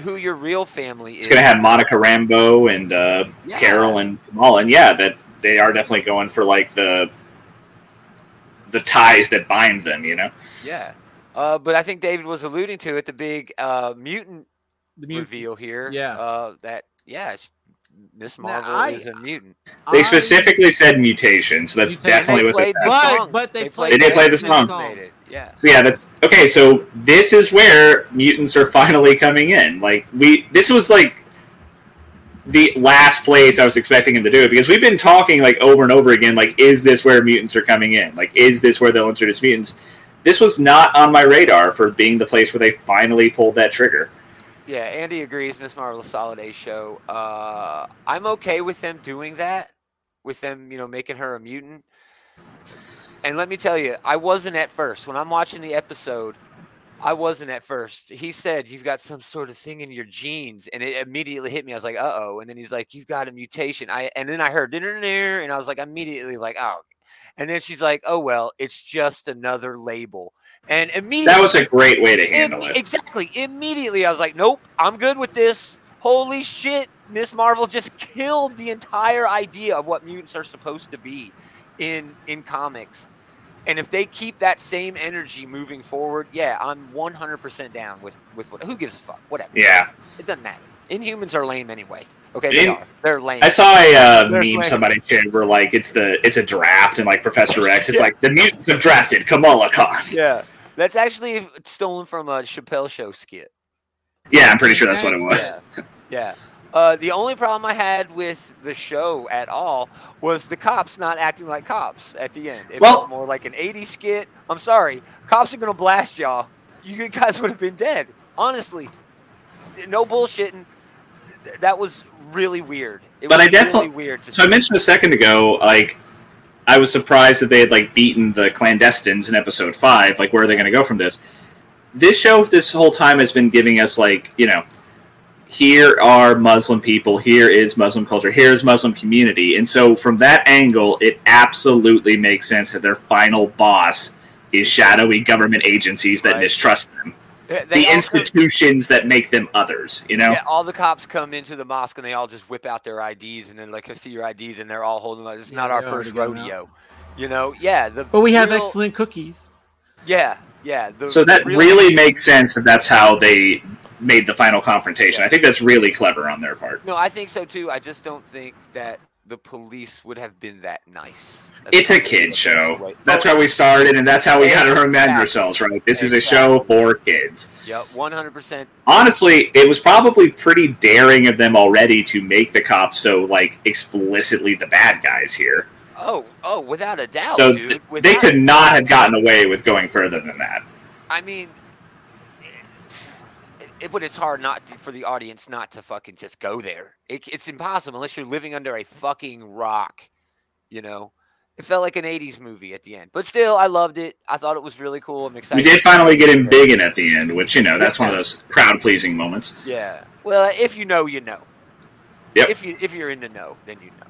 Speaker 1: who your real family is.
Speaker 2: It's going to have Monica Rambeau and uh,
Speaker 1: Yeah.
Speaker 2: Carol and Kamala, and yeah, that they are definitely going for like the the ties that bind them. You know,
Speaker 1: Yeah. Uh, but I think David was alluding to it, the big uh, mutant
Speaker 3: The mute.
Speaker 1: reveal here.
Speaker 3: Yeah.
Speaker 1: Uh, that, yeah, sh- Miss
Speaker 3: Now,
Speaker 1: Marvel
Speaker 3: I-
Speaker 1: is a mutant.
Speaker 2: they
Speaker 3: I-
Speaker 2: specifically said mutation, so that's
Speaker 3: Mutation.
Speaker 2: definitely
Speaker 1: they
Speaker 2: what they.
Speaker 1: played the
Speaker 3: But-
Speaker 1: song.
Speaker 3: but they
Speaker 1: played
Speaker 3: played
Speaker 2: They did play the
Speaker 1: and
Speaker 2: song.
Speaker 1: Yeah.
Speaker 2: So yeah, that's okay. So this is where mutants are finally coming in. Like we, this was like the last place I was expecting him to do it because we've been talking like over and over again. Like, is this where mutants are coming in? Like, is this where they'll introduce mutants? This was not on my radar for being the place where they finally pulled that trigger.
Speaker 1: Yeah, Andy agrees. Miss Marvel's solid A show. Uh, I'm okay with them doing that, with them, you know, making her a mutant. And let me tell you, I wasn't at first when I'm watching the episode. I wasn't at first. He said you've got some sort of thing in your genes, and it immediately hit me. I was like, "Uh oh!" And then he's like, "You've got a mutation." I and then I heard and I was like, immediately like, "Oh." And then she's like, "Oh well, it's just another label." And immediately
Speaker 2: That was a great way to handle
Speaker 1: Im-
Speaker 2: it.
Speaker 1: Exactly. Immediately, I was like, nope, I'm good with this. Holy shit. Miss Marvel just killed the entire idea of what mutants are supposed to be in in comics. And if they keep that same energy moving forward, yeah, I'm 100% down with with what. Who gives a fuck? Whatever.
Speaker 2: Yeah,
Speaker 1: It doesn't matter. Inhumans are lame anyway. Okay, they
Speaker 2: In-
Speaker 1: are. They're lame.
Speaker 2: I saw a uh, meme
Speaker 1: playing-
Speaker 2: somebody shared where like it's the it's a draft and like Professor X is like the mutants have drafted Kamala Khan.
Speaker 1: yeah, that's actually stolen from a Chappelle Show skit.
Speaker 2: Yeah, I'm pretty sure that's what it was.
Speaker 1: Yeah. yeah. Uh, the only problem I had with the show at all was the cops not acting like cops at the end. It
Speaker 2: Well-
Speaker 1: felt more like an 80s skit. I'm sorry. Cops are going to blast y'all. You guys would have been dead. Honestly. No bullshitting. That was really weird. It
Speaker 2: But
Speaker 1: was
Speaker 2: I definitely-
Speaker 1: really weird to
Speaker 2: So I mentioned a second ago, like I was surprised that they had like beaten the clandestines in episode five. Like, where are they going to go from this? This show, this whole time, has been giving us like, you know, here are Muslim people, here is Muslim culture, here is Muslim community, and so from that angle, it absolutely makes sense that their final boss is shadowy government agencies that
Speaker 1: Right.
Speaker 2: mistrust them,
Speaker 1: They- they
Speaker 2: the
Speaker 1: all come-
Speaker 2: institutions that make them others. You know,
Speaker 1: Yeah, all the cops come into the mosque and they all just whip out their IDs and then like, I see your IDs and they're all holding like it's
Speaker 3: Yeah,
Speaker 1: not our first rodeo. You know, yeah. The
Speaker 3: But we have
Speaker 1: real-
Speaker 3: excellent cookies.
Speaker 1: Yeah, yeah. The
Speaker 2: so that
Speaker 1: real-
Speaker 2: really makes sense that that's how they made the final confrontation. I think that's really clever on their part.
Speaker 1: No, I think so too. I just don't think that the police would have been that nice. That's
Speaker 2: It's a kid show.
Speaker 1: way-
Speaker 2: That's how we started, and that's how we got to remind ourselves, right? This is a show for kids.
Speaker 1: Yep, one hundred percent.
Speaker 2: Honestly, it was probably pretty daring of them already to make the cops so like explicitly the bad guys here.
Speaker 1: Oh, oh, without a doubt,
Speaker 2: so
Speaker 1: dude.
Speaker 2: th- they could not have gotten away with going further than that.
Speaker 1: I mean, it, but it's hard not to, for the audience not to fucking just go there. It, it's impossible unless you're living under a fucking rock. You know, it felt like an '80s movie at the end, but still, I loved it. I thought it was really cool. I'm
Speaker 2: We
Speaker 1: excited.
Speaker 2: did finally get him big in at the end, which you know that's one of those crowd pleasing moments.
Speaker 1: Yeah. Well, if you know, you know.
Speaker 2: Yep.
Speaker 1: If you if you're in the know, then you know.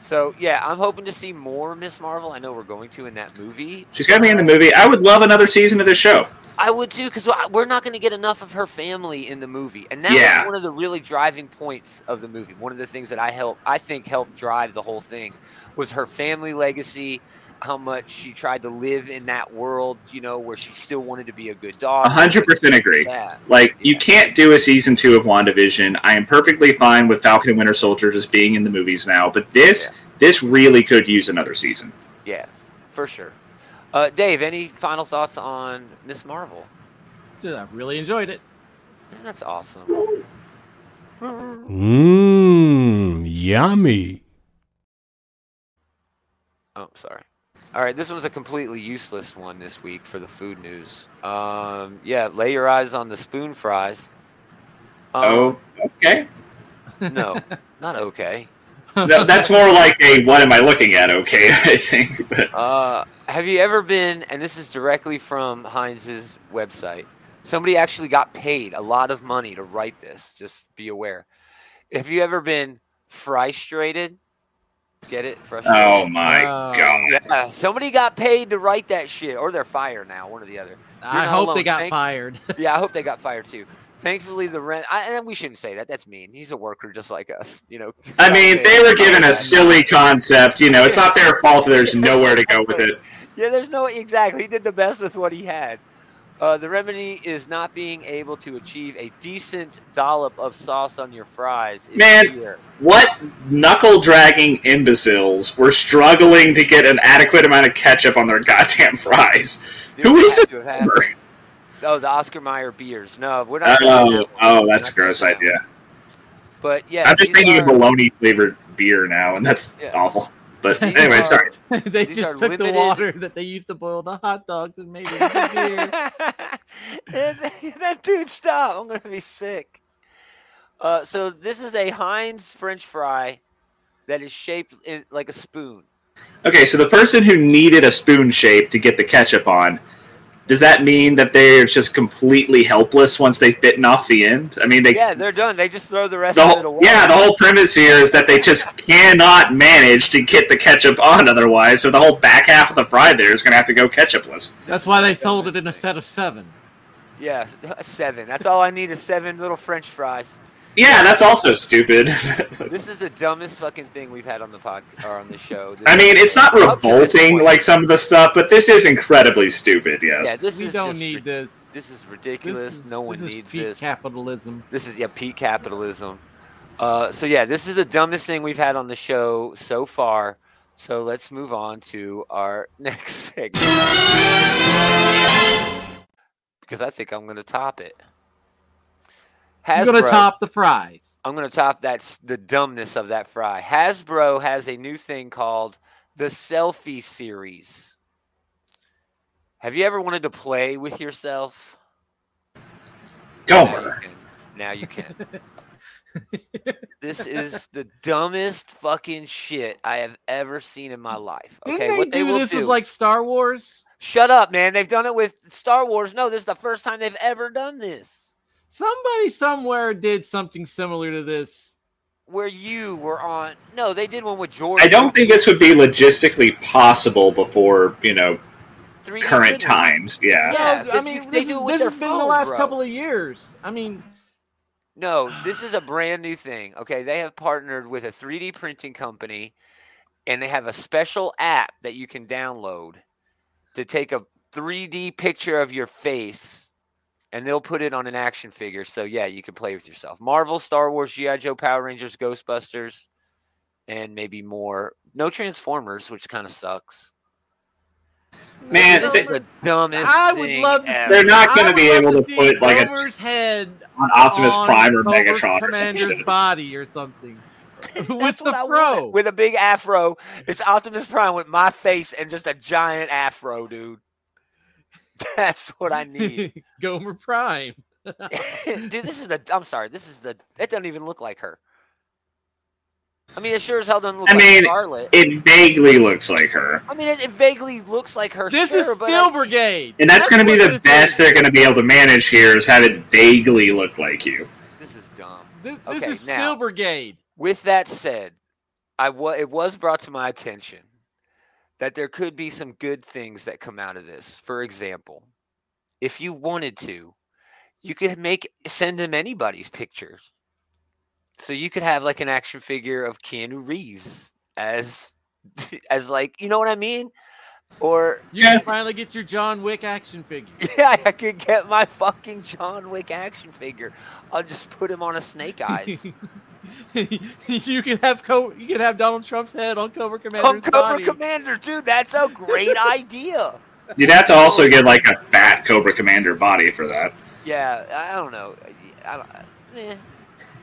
Speaker 1: So yeah, I'm hoping to see more Miss Marvel. I know we're going to in that movie.
Speaker 2: She's got be in the movie. I would love another season of this show.
Speaker 1: I would too, because we're not going to get enough of her family in the movie, and that
Speaker 2: Yeah.
Speaker 1: was one of the really driving points of the movie. One of the things that I help, I think, helped drive the whole thing was her family legacy, how much she tried to live in that world, you know, where she still wanted to be a good dog.
Speaker 2: Hundred percent agree.
Speaker 1: Yeah.
Speaker 2: Like you can't do a season two of WandaVision. I am perfectly fine with Falcon and Winter Soldier just being in the movies now, but this this really could use another season.
Speaker 1: Yeah, for sure. Uh, Dave, any final thoughts on Miss Marvel?
Speaker 3: Dude, I really enjoyed it.
Speaker 1: Yeah, that's awesome.
Speaker 6: Mmm, yummy.
Speaker 1: Oh, sorry. All right, this one's a completely useless one this week for the food news. Um, yeah, lay your eyes on the spoon fries. Um,
Speaker 2: Oh, okay.
Speaker 1: no, not okay.
Speaker 2: No, that's more like a what am I looking at? Okay, I think. But
Speaker 1: Uh, have you ever been? And this is directly from Heinz's website. Somebody actually got paid a lot of money to write this. Just be aware. Have you ever been frustrated? Get it? Frustrated.
Speaker 2: oh my
Speaker 3: Oh.
Speaker 2: god.
Speaker 1: Yeah, somebody got paid to write that shit, or they're fired now, one or the other.
Speaker 3: I hope
Speaker 1: alone.
Speaker 3: they got
Speaker 1: Thank-
Speaker 3: fired.
Speaker 1: Yeah, I hope they got fired too. Thankfully, the rent. I, and we shouldn't say that. That's mean. He's a worker just like us. You know.
Speaker 2: I mean, they were given a silly concept. You know, it's not their fault. There's nowhere to go with it.
Speaker 1: Yeah, there's no exactly. He did the best with what he had. Uh, the remedy is not being able to achieve a decent dollop of sauce on your fries.
Speaker 2: Man.
Speaker 1: here.
Speaker 2: What knuckle dragging imbeciles were struggling to get an adequate amount of ketchup on their goddamn fries?
Speaker 1: Dude,
Speaker 2: Who
Speaker 1: we
Speaker 2: this
Speaker 1: to have had-
Speaker 2: number?
Speaker 1: Oh, the Oscar Mayer beers. No, we're not.
Speaker 2: Oh,
Speaker 1: that
Speaker 2: oh, that's a gross idea.
Speaker 1: But yeah,
Speaker 2: I'm just thinking of
Speaker 1: are-
Speaker 2: bologna flavored beer now, and that's
Speaker 1: Yeah.
Speaker 2: awful. But
Speaker 1: These
Speaker 2: anyway,
Speaker 1: are-
Speaker 2: sorry.
Speaker 3: they
Speaker 1: These
Speaker 3: just
Speaker 1: are
Speaker 3: took the water that they used to boil the hot dogs and made it into beer.
Speaker 1: that dude, stop! I'm gonna be sick. Uh, so this is a Heinz French fry that is shaped in, like a spoon.
Speaker 2: Okay, so the person who needed a spoon shape to get the ketchup on, does that mean that they're just completely helpless once they've bitten off the end? I mean, they
Speaker 1: Yeah, they're done. They just throw the rest
Speaker 2: the
Speaker 1: of it away.
Speaker 2: yeah, the whole premise here is that they just cannot manage to get the ketchup on otherwise. So the whole back half of the fry there is going to have to go ketchupless.
Speaker 3: That's why they sold it in a set of seven.
Speaker 1: Yeah, seven. That's all I need is seven little French fries.
Speaker 2: Yeah, that's also stupid.
Speaker 1: This is the dumbest fucking thing we've had on the pod or on the show. This
Speaker 2: I mean, it's not
Speaker 1: Up to this
Speaker 2: revolting like some of the stuff, but this is incredibly stupid. Yes.
Speaker 1: Yeah, this
Speaker 3: we
Speaker 1: is
Speaker 3: don't need
Speaker 1: rid-
Speaker 3: this.
Speaker 1: This is ridiculous.
Speaker 3: This is,
Speaker 1: no one
Speaker 3: this is
Speaker 1: needs
Speaker 3: peak
Speaker 1: this.
Speaker 3: capitalism.
Speaker 1: This is yeah, peak capitalism. Uh, so yeah, this is the dumbest thing we've had on the show so far. So let's move on to our next segment because I think I'm going to top it.
Speaker 3: You're gonna top the fries.
Speaker 1: I'm going to top that's the dumbness of that fry. Hasbro has a new thing called the selfie series. Have you ever wanted to play with yourself? Now you
Speaker 2: Gomer.
Speaker 1: can. Now you can. this is the dumbest fucking shit I have ever seen in my life.
Speaker 3: Didn't
Speaker 1: Okay,
Speaker 3: they
Speaker 1: what they
Speaker 3: do
Speaker 1: will
Speaker 3: this
Speaker 1: do?
Speaker 3: was like Star Wars?
Speaker 1: Shut up, man. They've done it with Star Wars. No, this is the first time they've ever done this.
Speaker 3: Somebody somewhere did something similar to this.
Speaker 1: Where you were on. No, they did one with George.
Speaker 2: I don't think this would be logistically possible before you know
Speaker 1: 3D
Speaker 2: current times. Yeah.
Speaker 1: Yeah,
Speaker 3: no, I
Speaker 1: this-
Speaker 3: mean,
Speaker 1: they
Speaker 3: this,
Speaker 1: do
Speaker 3: is,
Speaker 1: it with
Speaker 3: this
Speaker 1: their
Speaker 3: has been the last
Speaker 1: bro.
Speaker 3: couple of years. I mean,
Speaker 1: No, this is a brand new thing. Okay, they have partnered with a 3D printing company and they have a special app that you can download to take a 3D picture of your face and they'll put it on an action figure. So yeah, you can play with yourself. Marvel, Star Wars, GI Joe, Power Rangers, Ghostbusters, and maybe more. No Transformers, which kind of sucks.
Speaker 2: Man,
Speaker 1: this
Speaker 2: they-
Speaker 1: is the dumbest
Speaker 3: I would
Speaker 1: thing
Speaker 3: love to.
Speaker 1: ever.
Speaker 2: They're not gonna be able to
Speaker 3: see
Speaker 2: put, like, a-
Speaker 3: Gomer's head
Speaker 2: On Optimus
Speaker 3: on
Speaker 2: Prime or
Speaker 3: Gomer's
Speaker 2: Megatron or something.
Speaker 3: body or something with the
Speaker 1: what
Speaker 3: fro.
Speaker 1: with a big afro. It's Optimus Prime with my face and just a giant afro, dude. That's what I need.
Speaker 3: Gomer Prime.
Speaker 1: dude, this is the I'm sorry, this is the it doesn't even look like her. I mean, it sure as hell doesn't look
Speaker 2: I
Speaker 1: like
Speaker 2: mean,
Speaker 1: Scarlet.
Speaker 2: It vaguely looks like her.
Speaker 1: I mean, it, it vaguely looks like her.
Speaker 3: This
Speaker 1: sure,
Speaker 3: is
Speaker 1: but
Speaker 3: Steel
Speaker 1: I-
Speaker 3: Brigade.
Speaker 2: And that's, going to be the best
Speaker 3: is.
Speaker 2: they're going to be able to manage here is have it vaguely look like you.
Speaker 1: This is dumb.
Speaker 3: This, this
Speaker 1: Okay,
Speaker 3: is
Speaker 1: now-
Speaker 3: Steel Brigade.
Speaker 1: With that said, I wa- it was brought to my attention that there could be some good things that come out of this. For example, if you wanted to, you could make send them anybody's pictures. So you could have like an action figure of Keanu Reeves as as like, you know what I mean? Or
Speaker 3: You
Speaker 2: Yeah.
Speaker 3: can finally get your John Wick action figure.
Speaker 1: yeah, I could get my fucking John Wick action figure. I'll just put him on a snake eyes.
Speaker 3: you can have Co- you can have Donald Trump's head on Cobra Commander's
Speaker 1: on Cobra
Speaker 3: body.
Speaker 1: Commander, dude. That's a great idea.
Speaker 2: You'd have to also get like a fat Cobra Commander body for that.
Speaker 1: Yeah, I don't know. I don't. Eh,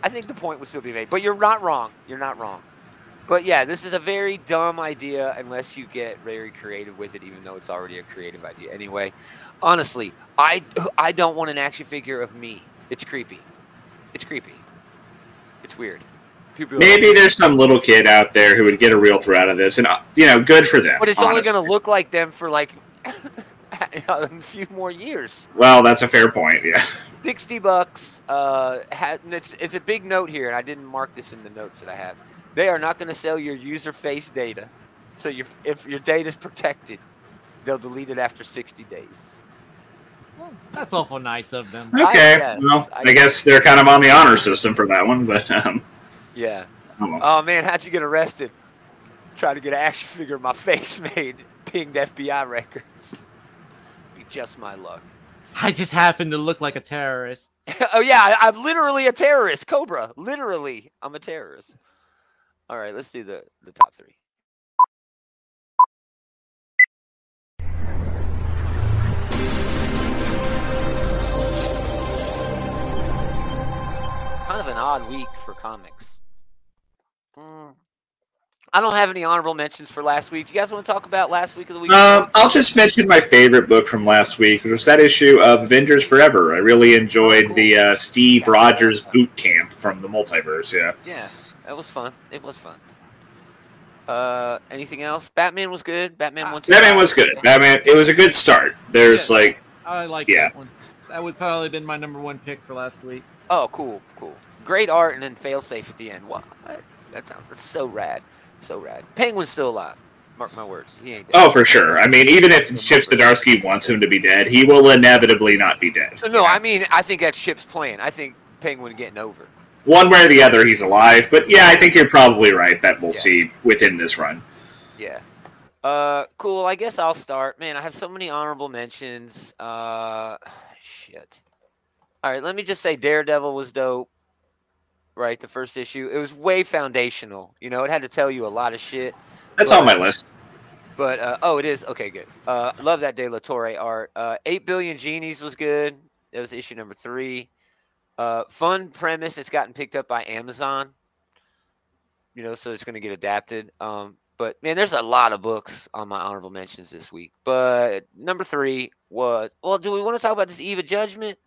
Speaker 1: I think the point would still be made, but you're not wrong. You're not wrong. But yeah, this is a very dumb idea unless you get very creative with it, even though it's already a creative idea. Anyway, honestly, I I don't want an action figure of me. It's creepy. It's creepy. It's weird. People are like,
Speaker 2: Maybe there's some little kid out there who would get a real thrill out of this, and uh, you know, good for them.
Speaker 1: but it's only going to look like them for like a few more years.
Speaker 2: Well, that's a fair point. Yeah.
Speaker 1: 60 bucks. Uh, it's, it's a big note here, and I didn't mark this in the notes that I have. They are not going to sell your user face data. So your, if your data is protected, they'll delete it after 60 days.
Speaker 3: Well, that's awful nice of them.
Speaker 1: I
Speaker 2: Okay.
Speaker 1: guess,
Speaker 2: well,
Speaker 1: I
Speaker 2: I guess they're kind of on the honor system for that one, but um,
Speaker 1: Yeah.
Speaker 2: oh.
Speaker 1: Oh, man, how'd you get arrested? Trying to get an action figure of my face made. Pinged FBI records. Be just my luck.
Speaker 3: I just happen to look like a terrorist.
Speaker 1: oh yeah, I, I'm literally a terrorist, Cobra. Literally, I'm a terrorist. All right, let's do the the top three. Kind of an odd week for comics. Mm. I don't have any honorable mentions for last week. You guys want to talk about last week of the week?
Speaker 2: Um, I'll just mention my favorite book from last week, which was that issue of Avengers Forever. I really enjoyed
Speaker 1: cool.
Speaker 2: the uh, Steve Rogers boot camp from the multiverse. Yeah.
Speaker 1: Yeah, that was fun. It was fun. Uh, anything else? Batman was good. Batman
Speaker 3: Uh,
Speaker 1: one. two,
Speaker 2: Batman
Speaker 1: five.
Speaker 2: was good. Batman. It was a good start. There's
Speaker 3: Yeah.
Speaker 2: like
Speaker 3: I like
Speaker 2: Yeah.
Speaker 3: That would probably have been my number one pick for last week.
Speaker 1: Oh, cool, cool. Great art and then fail safe at the end. What? That sounds that's so rad, so rad. Penguin's still alive. Mark my words. He ain't dead.
Speaker 2: oh for sure. I mean, even if Chip Zdarsky wants him to be dead, he will inevitably not be dead.
Speaker 1: No, I mean I think that's Chip's plan. I think Penguin getting over.
Speaker 2: One way or the other, he's alive. But yeah, I think you're probably right that we'll
Speaker 1: Yeah.
Speaker 2: see within this run.
Speaker 1: Yeah. Uh, cool. I guess I'll start. Man, I have so many honorable mentions. Uh, shit. All right, let me just say Daredevil was dope. Right, the first issue. It was way foundational. You know, it had to tell you a lot of shit.
Speaker 2: That's
Speaker 1: Well,
Speaker 2: on my list.
Speaker 1: But uh, oh, it is okay. Good. Uh, love that De La Torre art. Uh, Eight Billion Genies was good. That was issue number three. Uh, fun premise. It's gotten picked up by Amazon. You know, so it's going to get adapted. Um, but man, there's a lot of books on my honorable mentions this week. But number three was well. Do we want to talk about this Eve of Judgment?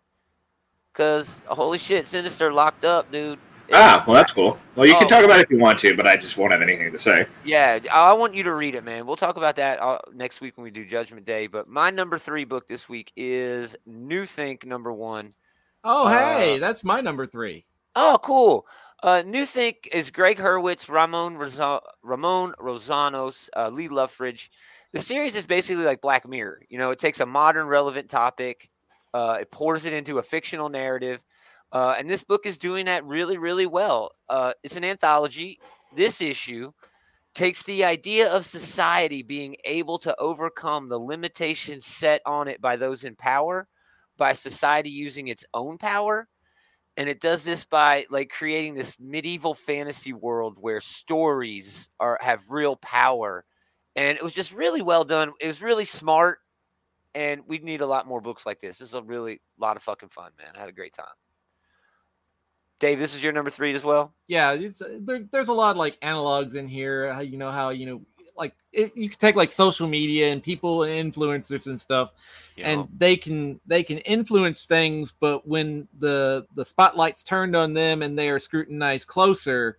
Speaker 1: Cause holy shit, Sinister locked up, dude.
Speaker 2: Ah, well, that's cool. Well, you
Speaker 1: Oh.
Speaker 2: can talk about it if you want to, but I just won't have anything to say.
Speaker 1: Yeah, I want you to read it, man. We'll talk about that uh, next week when we do Judgment Day. But my number three book this week is New Think number one.
Speaker 3: Oh, hey,
Speaker 1: Uh,
Speaker 3: that's my number three.
Speaker 1: Oh, cool. Uh, New Think is Gregg Hurwitz, Ramon Rosa- Ramon Rosanas, uh, Lee Loughridge. The series is basically like Black Mirror. You know, it takes a modern, relevant topic, uh, it pours it into a fictional narrative, uh, and this book is doing that really, really well. Uh, it's an anthology. This issue takes the idea of society being able to overcome the limitations set on it by those in power, by society using its own power and it does this by like creating this medieval fantasy world where stories are have real power and it was just really well done it was really smart and we need a lot more books like this this is a really lot of fucking fun man i had a great time dave this is your number three as well
Speaker 3: Yeah, it's, uh, there, there's a lot of like analogs in here. How you know how you know like it, you can take like social media and people and influencers and stuff,
Speaker 1: You
Speaker 3: and they can they can influence things, but when the the spotlight's turned on them and they are scrutinized closer,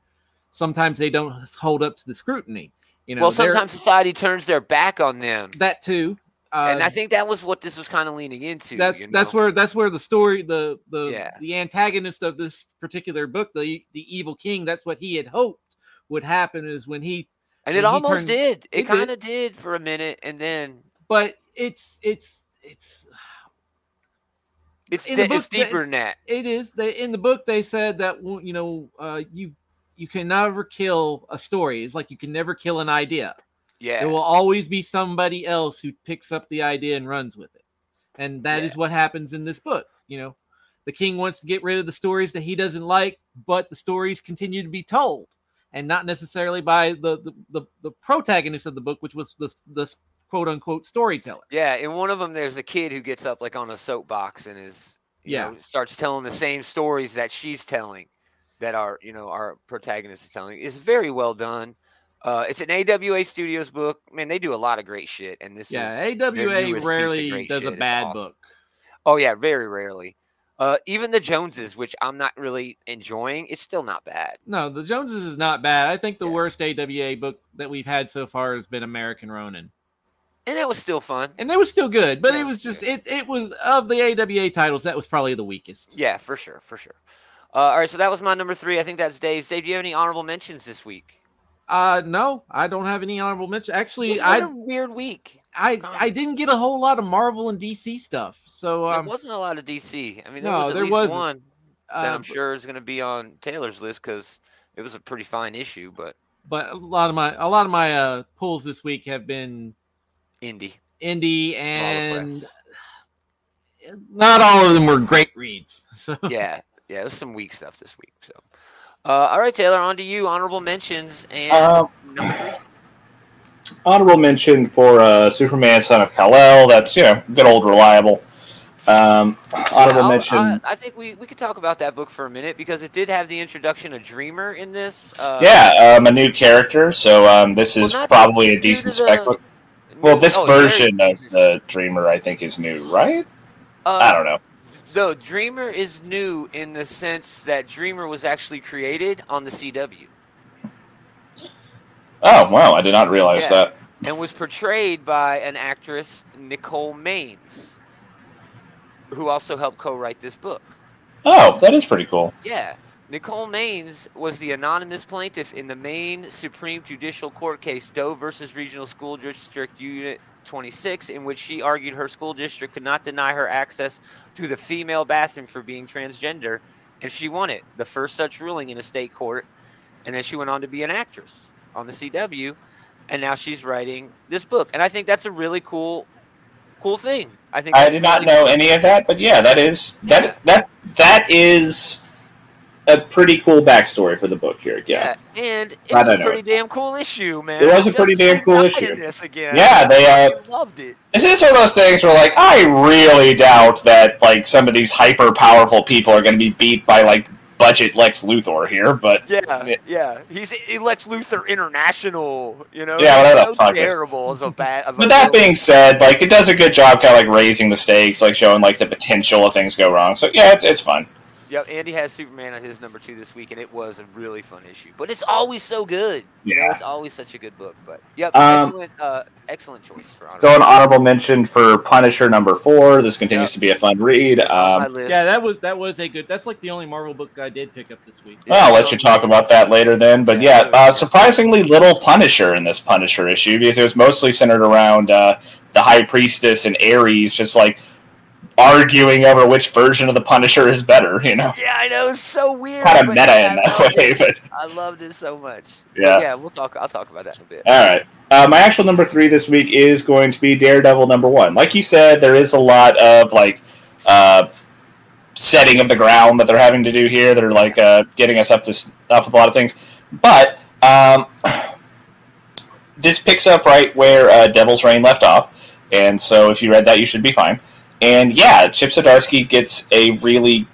Speaker 3: sometimes they don't hold up to the scrutiny. You know,
Speaker 1: well sometimes society turns their back on them
Speaker 3: that too. Uh,
Speaker 1: and i think that was what this was kind of leaning into
Speaker 3: that's
Speaker 1: you
Speaker 3: that's where that's where the story the the
Speaker 1: Yeah.
Speaker 3: the antagonist of this particular book the the evil king that's what he had hoped would happen is when he
Speaker 1: And it
Speaker 3: he
Speaker 1: almost
Speaker 3: turned-
Speaker 1: did. It,
Speaker 3: it
Speaker 1: kind of did for a minute, and then
Speaker 3: but it's it's it's
Speaker 1: it's
Speaker 3: In the
Speaker 1: it's
Speaker 3: book, the-
Speaker 1: deeper than that.
Speaker 3: it is they in the book they said that you know uh you you can never kill a story. It's like you can never kill an idea.
Speaker 1: Yeah,
Speaker 3: there will always be somebody else who picks up the idea and runs with it. And that is
Speaker 1: Yeah.
Speaker 3: what happens in this book you know? The king wants to get rid of the stories that he doesn't like but the stories continue to be told. And not necessarily by the the, the, the protagonist of the book which was the, the quote unquote storyteller.
Speaker 1: Yeah. In one of them, there's a kid who gets up like on a soapbox and is you
Speaker 3: Yeah.
Speaker 1: know, starts telling the same stories that she's telling, that our you know our protagonist is telling. is very well done. Uh, it's an AWA Studios book. Man, they do a lot of great shit, and this
Speaker 3: yeah
Speaker 1: is
Speaker 3: awa
Speaker 1: newest piece of
Speaker 3: rarely does
Speaker 1: shit.
Speaker 3: a bad
Speaker 1: awesome.
Speaker 3: book
Speaker 1: Oh yeah, very rarely. Uh, even the Joneses, which I'm not really enjoying, it's still not bad.
Speaker 3: No, the Joneses is not bad. I think the
Speaker 1: Yeah.
Speaker 3: worst AWA book that we've had so far has been American Ronin.
Speaker 1: And that was still fun.
Speaker 3: And it was still good, but
Speaker 1: Yeah,
Speaker 3: it
Speaker 1: it
Speaker 3: was just it it was of the AWA titles, that was probably the weakest.
Speaker 1: Yeah, for sure, for sure. Uh, all right, so that was my number three. I think that's Dave's. Dave, do you have any honorable mentions this week?
Speaker 3: Uh no, I don't have any honorable mentions. Actually, I
Speaker 1: a weird week.
Speaker 3: I I didn't get a whole lot of Marvel and DC stuff. So
Speaker 1: there
Speaker 3: um
Speaker 1: wasn't a lot of DC. I mean, there
Speaker 3: no,
Speaker 1: was at
Speaker 3: there
Speaker 1: least
Speaker 3: wasn't.
Speaker 1: one that
Speaker 3: uh,
Speaker 1: I'm sure is going to be on Taylor's list because it was a pretty fine issue, but
Speaker 3: but a lot of my a lot of my uh pulls this week have been
Speaker 1: indie.
Speaker 3: indie
Speaker 1: Smaller
Speaker 3: and
Speaker 1: press.
Speaker 3: not all of them were great reads. So
Speaker 1: yeah, yeah, there's some weak stuff this week. So, uh, all right, Taylor, on to you. Honorable mentions and
Speaker 2: Um, honorable mention for uh, Superman, Son of Kal El. That's you know good old reliable. Um, honorable mention.
Speaker 1: I, I think we, we could talk about that book for a minute because it did have the introduction of Dreamer in this. Uh,
Speaker 2: yeah, um, a new character. So um, this
Speaker 1: Well,
Speaker 2: is probably a decent spec book. Well, this
Speaker 1: oh,
Speaker 2: version of the Dreamer, I think, is new, right?
Speaker 1: Uh,
Speaker 2: I don't know.
Speaker 1: No, Dreamer is new in the sense that Dreamer was actually created on the CW
Speaker 2: Oh wow, I did not realize
Speaker 1: Yeah.
Speaker 2: that.
Speaker 1: and was portrayed by an actress, Nicole Maines, who also helped co-write this book.
Speaker 2: Oh, that is pretty cool.
Speaker 1: Yeah. Nicole Maines was the anonymous plaintiff in the Maine Supreme Judicial Court case Doe versus Regional School District Unit 26, in which she argued her school district could not deny her access to the female bathroom for being transgender, and she won it, the first such ruling in a state court. And then she went on to be an actress on the CW, and now she's writing this book. And I think that's a really cool, cool thing. I think
Speaker 2: I did not
Speaker 1: really
Speaker 2: know
Speaker 1: cool.
Speaker 2: any of that, but yeah, that is that that that is a pretty cool backstory for the book here. Yeah,
Speaker 1: Yeah, and it was a pretty damn cool issue, man.
Speaker 2: It was a pretty damn cool
Speaker 1: League died in
Speaker 2: issue.
Speaker 1: This again.
Speaker 2: Yeah, they, uh,
Speaker 1: loved it.
Speaker 2: this is one of those things where, like, I really doubt that like some of these hyper powerful people are going to be beat by like budget Lex Luthor here, but
Speaker 1: Yeah,
Speaker 2: Yeah.
Speaker 1: yeah. He's he Lex Luthor International. You know,
Speaker 2: Yeah, whatever
Speaker 1: so
Speaker 2: fuck is-
Speaker 1: terrible as a bad. a
Speaker 2: But that being said, like it does a good job kind of like raising the stakes, like showing like the potential of things go wrong. So yeah, it's, it's fun.
Speaker 1: Yep, Andy has Superman on his number two this week, and it was a really fun issue. But it's always so good. You know,
Speaker 2: Yeah.
Speaker 1: it's always such a good book. But yep,
Speaker 2: Um,
Speaker 1: excellent, uh, excellent choice for honor.
Speaker 2: So an honorable mention for Punisher number four. This continues
Speaker 1: Yep.
Speaker 2: to be a fun read. Um,
Speaker 3: yeah, that was that was a good. That's like the only Marvel book I did pick up this week.
Speaker 1: Yeah,
Speaker 2: well, I'll let
Speaker 1: so-
Speaker 2: you talk about that later then. But yeah, uh, surprisingly little Punisher in this Punisher issue because it was mostly centered around uh, the High Priestess and Ares, just like arguing over which version of the Punisher is better. You know,
Speaker 1: Yeah, I know. It's so weird.
Speaker 2: kind of meta
Speaker 1: yeah,
Speaker 2: in
Speaker 1: I
Speaker 2: that way.
Speaker 1: it.
Speaker 2: But
Speaker 1: I loved it so much. But
Speaker 2: Yeah.
Speaker 1: yeah, we'll talk. I'll talk about that in a bit.
Speaker 2: All right. Uh, my actual number three this week is going to be Daredevil number one. Like you said, there is a lot of like uh, setting of the ground that they're having to do here. They're like uh, getting us up to stuff with a lot of things, but um, this picks up right where uh, Devil's Reign left off, and so if you read that, you should be fine. And yeah, Chip Zdarsky gets a really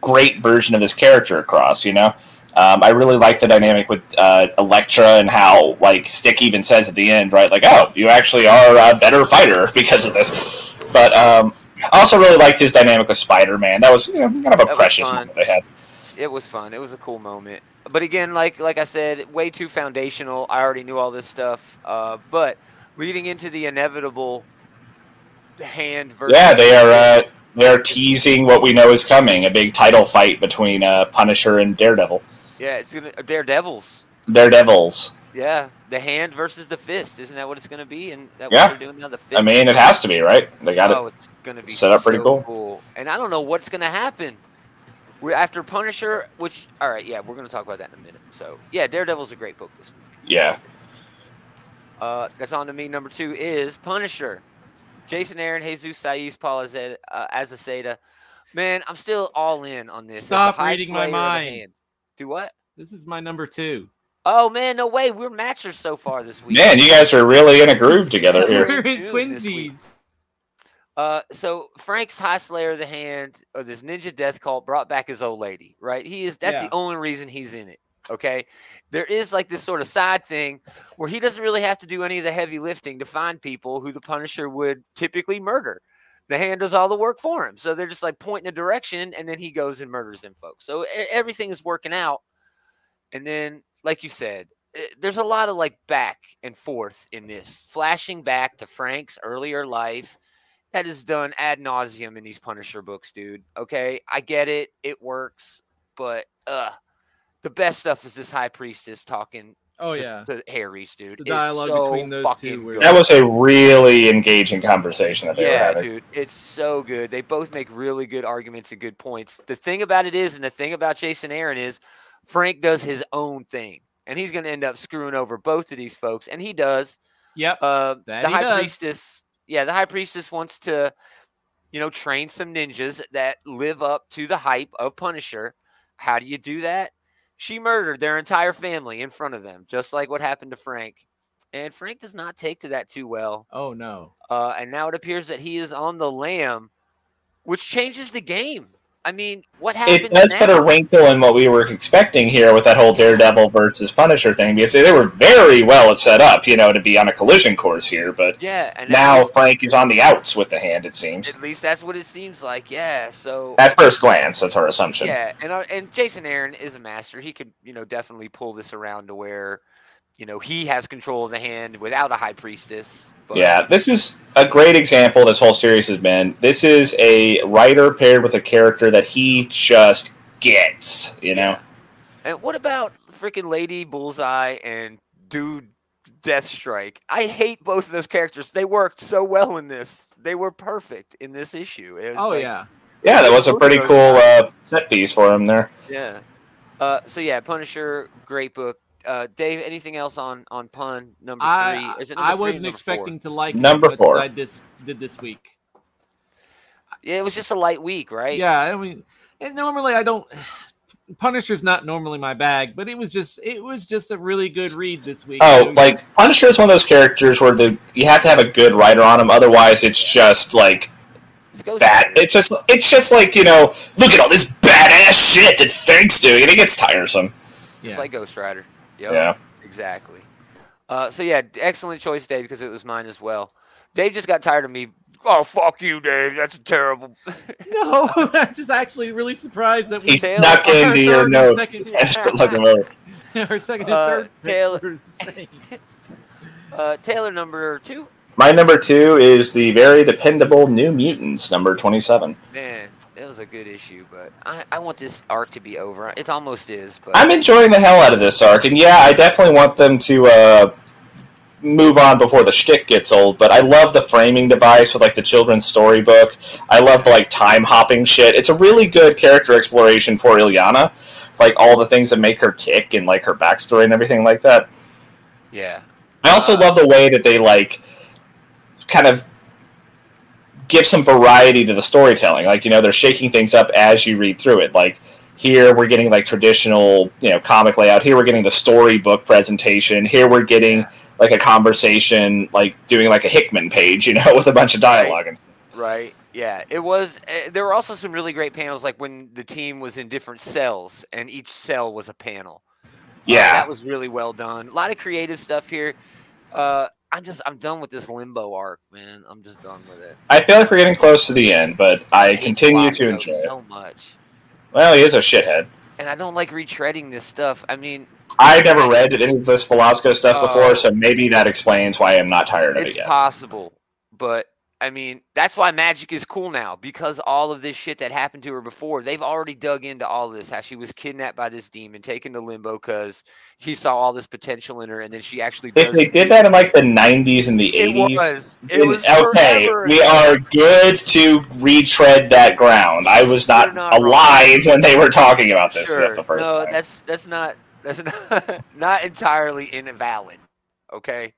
Speaker 2: great version of this character across. You know. Um, I really like the dynamic with uh, Elektra and how, like, Stick even says at the end, right? Like, oh, you actually are a better fighter because of this. But um, I also really liked his dynamic with Spider Man. That was you know, kind of a
Speaker 1: That
Speaker 2: precious moment they had.
Speaker 1: It was fun. It was a cool moment. But again, like like I said, way too foundational. I already knew all this stuff. Uh, but leading into the inevitable hand versus
Speaker 2: Yeah, they are. Uh, they are teasing what we know is coming—a big title fight between uh, Punisher and Daredevil.
Speaker 1: yeah, it's gonna uh, Daredevils.
Speaker 2: Daredevils.
Speaker 1: Yeah, the hand versus the fist. Isn't that what it's going to be? And that
Speaker 2: Yeah.
Speaker 1: what they're doing now. The fist.
Speaker 2: I mean, it has to be right. They got
Speaker 1: oh,
Speaker 2: it.
Speaker 1: it's going to be
Speaker 2: set up pretty
Speaker 1: so
Speaker 2: cool.
Speaker 1: And I don't know what's going to happen. We're after Punisher, which all right, yeah, we're going to talk about that in a minute. So yeah, Daredevil's a great book this week.
Speaker 2: Yeah.
Speaker 1: Uh, that's on to me. Number two is Punisher. Jason Aaron, Jesus Saiz, Paul Azeda, uh, Azaceta. Man, I'm still all in on this.
Speaker 3: Stop reading my
Speaker 1: slayer of the
Speaker 3: mind.
Speaker 1: Do what?
Speaker 3: This is my number two.
Speaker 1: Oh man, no way. We're matchers so far this week.
Speaker 2: Man, you guys are really in a groove together here.
Speaker 3: We're
Speaker 1: in
Speaker 3: in
Speaker 1: June this week.
Speaker 3: twinsies.
Speaker 1: Uh, so Frank's High Slayer of the Hand or this Ninja Death Cult brought back his old lady, right? He is that's
Speaker 3: Yeah.
Speaker 1: the only reason he's in it. Okay. There is like this sort of side thing where he doesn't really have to do any of the heavy lifting to find people who the Punisher would typically murder. The hand does all the work for him. So they're just like pointing a direction and then he goes and murders them folks. So everything is working out. And then, like you said, eh, there's a lot of like back and forth in this, flashing back to Frank's earlier life that is done ad nauseum in these Punisher books, dude. Okay, I get it, it works, but uh, the best stuff is this High Priestess talking
Speaker 3: Oh
Speaker 1: to,
Speaker 3: yeah.
Speaker 1: to Ares, dude.
Speaker 3: The dialogue
Speaker 1: so
Speaker 3: between those two
Speaker 1: fucking
Speaker 3: were-
Speaker 1: good.
Speaker 2: That was a really engaging conversation that they were
Speaker 1: yeah,
Speaker 2: having.
Speaker 1: dude, it's so good. They both make really good arguments and good points. The thing about it is, and the thing about Jason Aaron is, Frank does his own thing, and he's going to end up screwing over both of these folks, and he does.
Speaker 3: Yep.
Speaker 1: Uh,
Speaker 3: That
Speaker 1: the
Speaker 3: he
Speaker 1: high
Speaker 3: does.
Speaker 1: priestess, yeah, the high priestess wants to, you know, train some ninjas that live up to the hype of Punisher. How do you do that? She murdered their entire family in front of them, just like what happened to Frank. And Frank does not take to that too well.
Speaker 3: Oh no.
Speaker 1: Uh, and now it appears that he is on the lam, which changes the game. I mean, what happens?
Speaker 2: It does
Speaker 1: now?
Speaker 2: put a wrinkle in what we were expecting here with that whole Daredevil versus Punisher thing because they were very well set up, you know, to be on a collision course here. But
Speaker 1: Yeah,
Speaker 2: now Frank is on the outs with the hand. It seems
Speaker 1: at least that's what it seems like. Yeah. So
Speaker 2: at first glance, that's our assumption.
Speaker 1: Yeah, and uh, and Jason Aaron is a master. He could, you know, definitely pull this around to where, you know, he has control of the hand without a high priestess. But
Speaker 2: Yeah, this is a great example. This whole series has been. This is a writer paired with a character that he just gets. You know,
Speaker 1: And what about freaking Lady Bullseye and Dude Deathstrike? I hate both of those characters. They worked so well in this. They were perfect in this issue. It was
Speaker 3: Oh
Speaker 1: like-
Speaker 3: yeah.
Speaker 2: yeah, that was a pretty cool uh, set piece for him there.
Speaker 1: Yeah. Uh, so yeah, Punisher, great book. Uh, Dave, anything else on on Pun number three?
Speaker 3: I
Speaker 1: Or is it number
Speaker 3: I
Speaker 1: three
Speaker 3: wasn't
Speaker 1: number
Speaker 3: expecting
Speaker 1: Four?
Speaker 3: to like it
Speaker 2: Number
Speaker 3: as
Speaker 2: four.
Speaker 3: I dis- did this week.
Speaker 1: Yeah, it was just a light week, right?
Speaker 3: Yeah, I mean, and normally I don't. Punisher's not normally my bag, but it was just it was just a really good read this week.
Speaker 2: Oh,
Speaker 3: It was-
Speaker 2: like Punisher is one of those characters where the you have to have a good writer on him, otherwise it's just like
Speaker 1: It's Ghost
Speaker 2: bad.
Speaker 1: Rider.
Speaker 2: It's just it's just like you know, look at all this badass shit that Frank's doing, and it gets tiresome.
Speaker 1: It's like Ghost Rider. Yep,
Speaker 2: Yeah.
Speaker 1: exactly. Uh, so yeah, excellent choice, Dave, because it was mine as well. Dave just got tired of me. Oh fuck you, Dave. That's a terrible.
Speaker 3: no, I'm just actually really surprised that we
Speaker 2: He
Speaker 1: Taylor-
Speaker 2: snuck
Speaker 3: our
Speaker 2: into your
Speaker 3: and
Speaker 2: notes.
Speaker 3: second-
Speaker 2: I just look him over.
Speaker 3: our second and
Speaker 1: Uh,
Speaker 3: third picks
Speaker 1: Taylor-
Speaker 3: were the same.
Speaker 1: Uh, Taylor number two.
Speaker 2: My number two is the very dependable New Mutants, number twenty-seven.
Speaker 1: Man, it was a good issue, but I, I want this arc to be over. It almost is, but
Speaker 2: I'm enjoying the hell out of this arc, and yeah, I definitely want them to uh, move on before the shtick gets old. But I love the framing device with like the children's storybook. I love the like time hopping shit. It's a really good character exploration for Illyana, like all the things that make her tick and like her backstory and everything like that.
Speaker 1: yeah,
Speaker 2: I also
Speaker 1: Uh,
Speaker 2: love the way that they like kind of give some variety to the storytelling. Like, you know, they're shaking things up as you read through it. Like here we're getting like traditional, you know, comic layout. Here we're getting the storybook presentation. Here we're getting like a conversation, like doing like a Hickman page, you know, with a bunch of dialogue and
Speaker 1: right. Yeah, it was. Uh, there were also some really great panels, like when the team was in different cells, and each cell was a panel. Uh,
Speaker 2: Yeah.
Speaker 1: that was really well done. A lot of creative stuff here. Uh, I'm just, I'm done with this limbo arc, man. I'm just done with it.
Speaker 2: I feel like we're getting close to the end, but I
Speaker 1: hate
Speaker 2: continue to enjoy it.
Speaker 1: so much,
Speaker 2: Well, he is a shithead.
Speaker 1: and I don't like retreading this stuff. I mean,
Speaker 2: I never read any of this Belasco stuff
Speaker 1: Oh.
Speaker 2: before, uh, so maybe that explains why I'm not tired of it yet.
Speaker 1: possible, but I mean, that's why Magik is cool now because all of this shit that happened to her before, they've already dug into all of this. How she was kidnapped by this demon, taken to limbo because he saw all this potential in her, and then she actually.
Speaker 2: If they did that in like the '90s and the
Speaker 1: It
Speaker 2: '80s,
Speaker 1: was. It was
Speaker 2: okay.
Speaker 1: forever
Speaker 2: We are good to retread that ground. I was not,
Speaker 1: not
Speaker 2: alive when they were talking about this
Speaker 1: Sure.
Speaker 2: stuff the first
Speaker 1: no,
Speaker 2: time.
Speaker 1: that's that's not that's not not entirely invalid. Okay,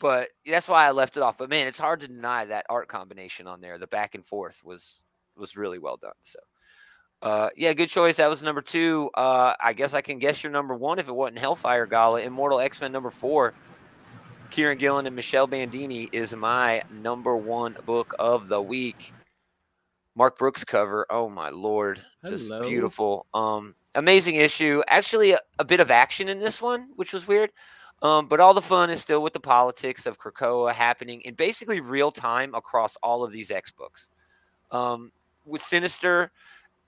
Speaker 1: but that's why I left it off. But man, it's hard to deny that art combination on there. The back and forth was was really well done. So, uh, yeah, good choice. That was number two. Uh, I guess I can guess your number one if it wasn't Hellfire Gala. Immortal X Men number four. Kieron Gillen and Michelle Bandini is my number one book of the week. Mark Brooks cover. Oh my lord, just
Speaker 3: Hello.
Speaker 1: beautiful. Um, amazing issue. Actually, a, a bit of action in this one, which was weird. Um, but all the fun is still with the politics of Krakoa happening in basically real time across all of these X books. Um, with Sinister,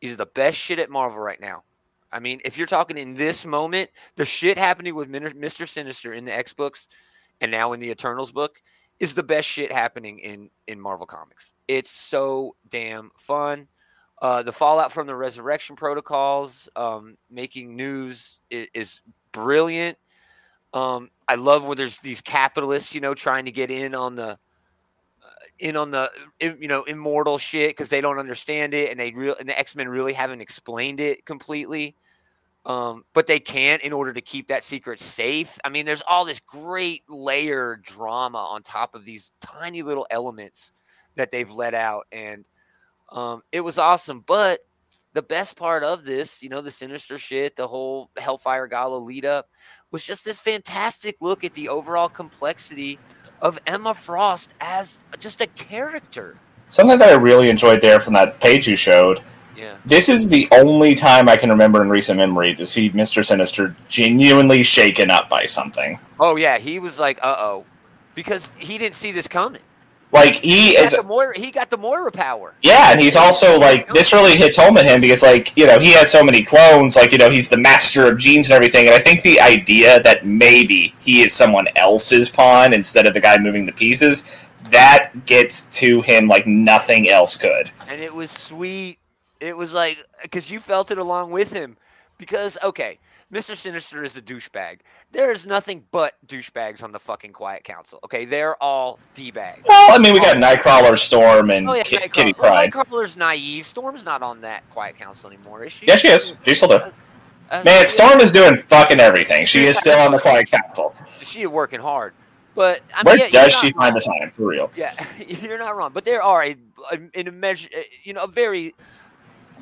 Speaker 1: is the best shit at Marvel right now. I mean, if you're talking in this moment, the shit happening with Mr. Sinister in the X books and now in the Eternals book is the best shit happening in in Marvel Comics. It's so damn fun. Uh, the fallout from the Resurrection Protocols, um, making news is, is brilliant. Um, I love where there's these capitalists, you know, trying to get in on the uh, in on the you know immortal shit because they don't understand it, and they real and the X Men really haven't explained it completely. Um, but they can't in order to keep that secret safe. I mean, there's all this great layered drama on top of these tiny little elements that they've let out, and um, it was awesome. But the best part of this, you know, the sinister shit, the whole Hellfire Gala lead up, was just this fantastic look at the overall complexity of Emma Frost as just a character.
Speaker 2: Something that I really enjoyed there from that page you showed.
Speaker 1: Yeah.
Speaker 2: This is the only time I can remember in recent memory to see Mister Sinister genuinely shaken up by something.
Speaker 1: Oh yeah, he was like, uh oh, because he didn't see this coming.
Speaker 2: Like he
Speaker 1: He
Speaker 2: is
Speaker 1: got the Moira, he got the Moira power.
Speaker 2: Yeah, and he's also like this really hits home at him because like you know he has so many clones, like you know he's the master of genes and everything, and I think the idea that maybe he is someone else's pawn instead of the guy moving the pieces that gets to him like nothing else could.
Speaker 1: and it was sweet. It was like because you felt it along with him. Because okay, Mister Sinister is the douchebag. There is nothing but douchebags on the fucking Quiet Council. Okay, they're all d bags.
Speaker 2: Well, I mean we got Nightcrawler, Storm, and
Speaker 1: Oh yeah,
Speaker 2: Ki-
Speaker 1: Nightcrawler.
Speaker 2: Kitty
Speaker 1: Well,
Speaker 2: Pryde.
Speaker 1: Nightcrawler's naive. Storm's not on that Quiet Council anymore, is she?
Speaker 2: Yeah, she is. She's still there.
Speaker 1: Uh,
Speaker 2: Man, Storm is doing fucking everything. She is still on the Quiet Council.
Speaker 1: She is working hard, but I mean,
Speaker 2: Where
Speaker 1: yeah,
Speaker 2: does she find the time for real?
Speaker 1: Yeah, you're not wrong. But there are a, a in a measure, uh, you know, a very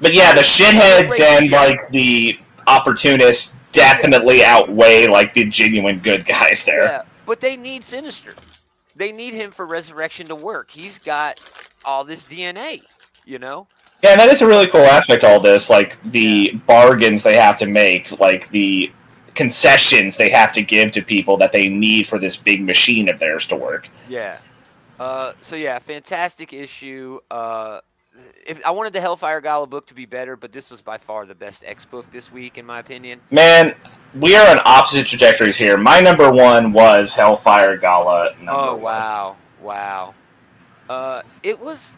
Speaker 2: But yeah, the shitheads and like the opportunists definitely outweigh like the genuine good guys there.
Speaker 1: Yeah, but they need Sinister. They need him for Resurrection to work. He's got all this DNA, you know.
Speaker 2: Yeah, and that is a really cool aspect. to All this, like the bargains they have to make, like the concessions they have to give to people that they need for this big machine of theirs to work.
Speaker 1: Yeah. Uh, so yeah, fantastic issue. Uh, if I wanted the Hellfire Gala book to be better, but this was by far the best X book this week, in my opinion.
Speaker 2: Man, we are on opposite trajectories here. My number one was Hellfire Gala. oh
Speaker 1: Oh
Speaker 2: one.
Speaker 1: wow, wow. Uh, it was.